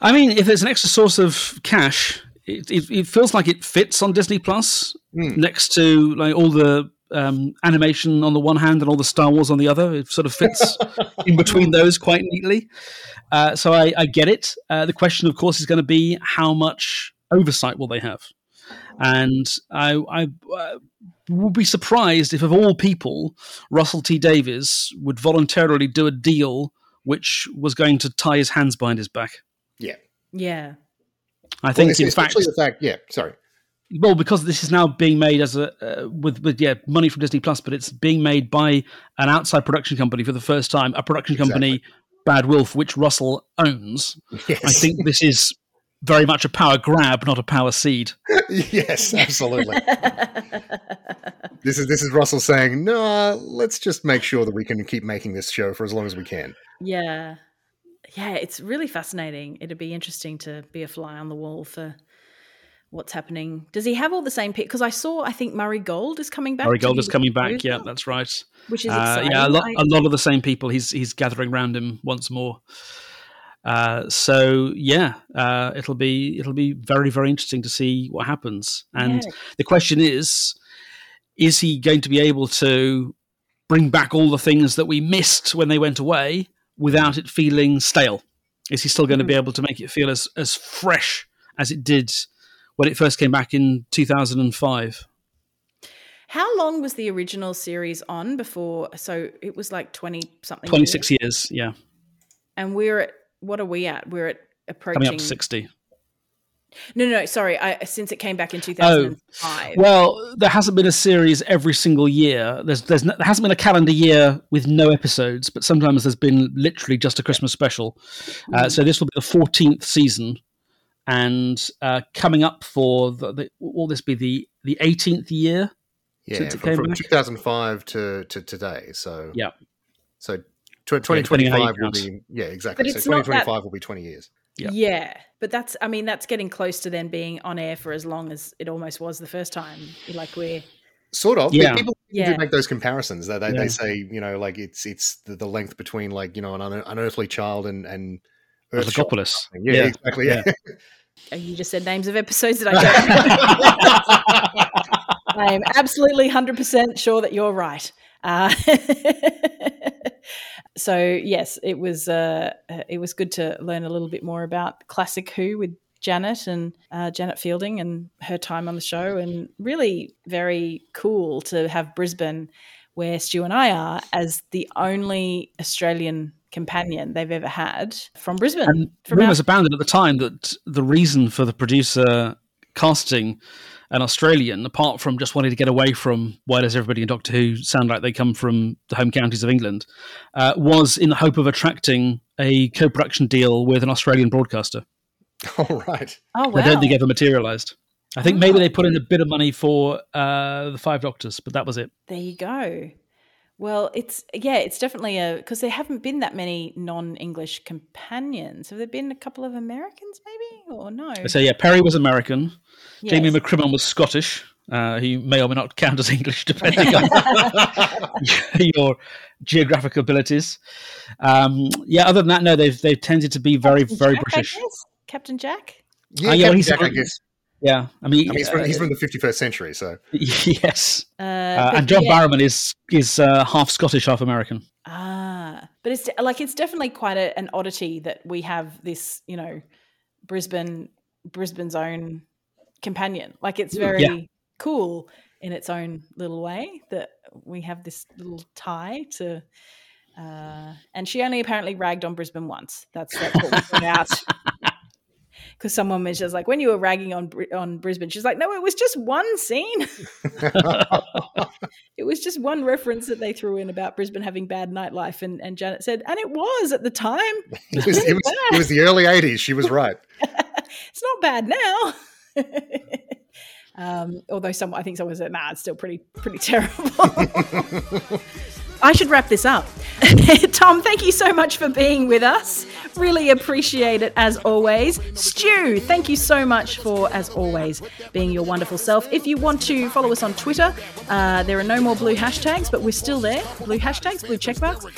I mean, if there's an extra source of cash, it, it, it feels like it fits on Disney Plus Hmm. next to like all the um, animation on the one hand and all the Star Wars on the other. It sort of fits [laughs] in between those quite neatly. Uh, so I, I get it. Uh, the question, of course, is going to be how much oversight will they have? And I, I uh, would be surprised if, of all people, Russell T Davies would voluntarily do a deal which was going to tie his hands behind his back. Yeah, Yeah. I think, Well, in fact, the fact, yeah. Sorry, well, because this is now being made as a uh, with with yeah money from Disney Plus, but it's being made by an outside production company for the first time, a production company, Bad Wolf, which Russell owns. yes, I think this is very much a power grab, not a power cede. [laughs] yes, absolutely. [laughs] this is this is Russell saying, "No, let's just make sure that we can keep making this show for as long as we can." Yeah. Yeah, it's really fascinating. It'd be interesting to be a fly on the wall for what's happening. Does he have all the same people? Because I saw, I think Murray Gold is coming back. Murray Gold is coming back. producer, Yeah, that's right. which is Uh, exciting. yeah, a lot, I- a lot of the same people. He's he's gathering around him once more. Uh, so yeah, uh, it'll be it'll be very very interesting to see what happens. And Yeah. the question is, is he going to be able to bring back all the things that we missed when they went away without it feeling stale? Is he still going to be able to make it feel as as fresh as it did when it first came back in two thousand and five? How long was the original series on before? So it was like 20 something. Twenty years? years, yeah, And we're at, what are we at? We're at approaching. coming up to sixty. No, no, no, sorry. I, since it came back in 2005. Well, there hasn't been a series every single year. There's, there's no, there hasn't been a calendar year with no episodes, but sometimes there's been literally just a Christmas special. Uh, so this will be the 14th season, and uh, coming up for the, the will this be the the 18th year? Yeah, Since it from, came from back? 2005 to, to today. So Yeah. so tw- depending 2025 will be yeah exactly. But So it's not that- 2025 will be 20 years. Yeah. Yeah, but that's I mean that's getting close to then being on air for as long as it almost was the first time. Like we're Sort of. Yeah. People Yeah. do make those comparisons. They, they, Yeah. they say, you know, like it's it's the, the length between like, you know, an unearthly child and, and Earth Child. Yeah, Yeah. exactly. Yeah. [laughs] oh, you just said names of episodes that I don't. [laughs] [laughs] I am absolutely hundred percent sure that you're right. Uh, [laughs] so yes, it was uh, it was good to learn a little bit more about classic Who with Janet and uh, Janet Fielding and her time on the show, and really very cool to have Brisbane where Stu and I are as the only Australian companion they've ever had from Brisbane. And from rumors abounded at the time that the reason for the producer casting an Australian, apart from just wanting to get away from why does everybody in Doctor Who sound like they come from the home counties of England, uh, was in the hope of attracting a co-production deal with an Australian broadcaster. [laughs] All right. Oh wow! I don't think ever materialised. I think maybe they put in a bit of money for uh, the Five Doctors, but that was it. There you go. Well, it's yeah, it's definitely a because there haven't been that many non-English companions. Have there been a couple of Americans, maybe, or no? So yeah, Peri was American. Yes. Jamie McCrimmon was Scottish. Uh, he may or may not count as [laughs] English, depending on [laughs] your geographic abilities. Um, yeah, other than that, no, they've they've tended to be very Captain very Jack, British. Captain Jack. Yeah, Uh, yeah, well, Captain he's- Jack, I guess. Yeah, I mean, I mean, he's, from, uh, he's from the 51st century, so [laughs] yes, Uh, uh, and John yeah. Barrowman is is uh, half Scottish, half American. Ah, but it's like it's definitely quite a, an oddity that we have this, you know, Brisbane Brisbane's own companion. Like it's very Yeah. cool in its own little way that we have this little tie to. Uh, and she only apparently ragged on Brisbane once. That's, that's what we put out. [laughs] Because someone was just like, when you were ragging on on Brisbane, she's like, no, it was just one scene. [laughs] [laughs] It was just one reference that they threw in about Brisbane having bad nightlife, and, and Janet said, and it was at the time. [laughs] it was, it was, it was the early 80s. She was right. It's not bad now. um, although some, I think someone said, nah, it's still pretty pretty terrible. I should wrap this up. [laughs] Tom, thank you so much for being with us. Really appreciate it as always. Stu, thank you so much for, as always, being your wonderful self. If you want to follow us on Twitter, uh, there are no more blue hashtags, but we're still there. Blue hashtags, blue check marks. Uh,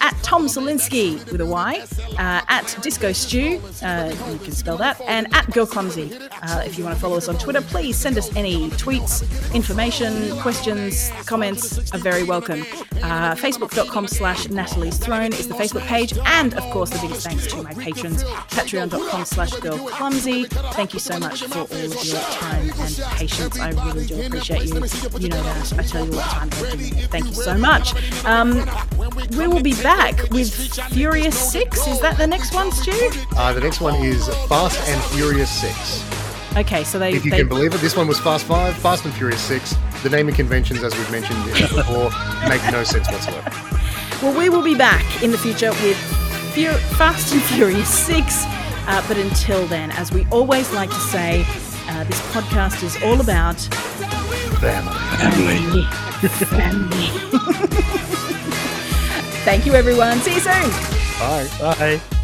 at Tom Salinsky with a Y, uh, at Disco Stew, uh, you can spell that, and at Girl Clumsy. Uh, if you want to follow us on Twitter, please send us any tweets, information, questions, comments are very welcome. Uh, Facebook.com slash Natalie's Throne is the Facebook page, and of course, the biggest thanks to my patrons, patreon.com slash Girl Clumsy. Thank you so much for all of your time and patience. I really do appreciate you. You know that. I tell you all the time. Thank you, so much. Um, we will be back with Furious 6. Is that the next one, Stu? Uh, the next one is Fast and Furious 6. Okay, so they. If you they can believe it, this one was Fast 5, Fast and Furious 6. The naming conventions, as we've mentioned [laughs] before, make no sense whatsoever. Well, we will be back in the future with Fur- Fast and Furious 6. Uh, but until then, as we always like to say, uh, this podcast is all about Family. family. [laughs] Thank you, everyone. See you soon. Bye. Bye.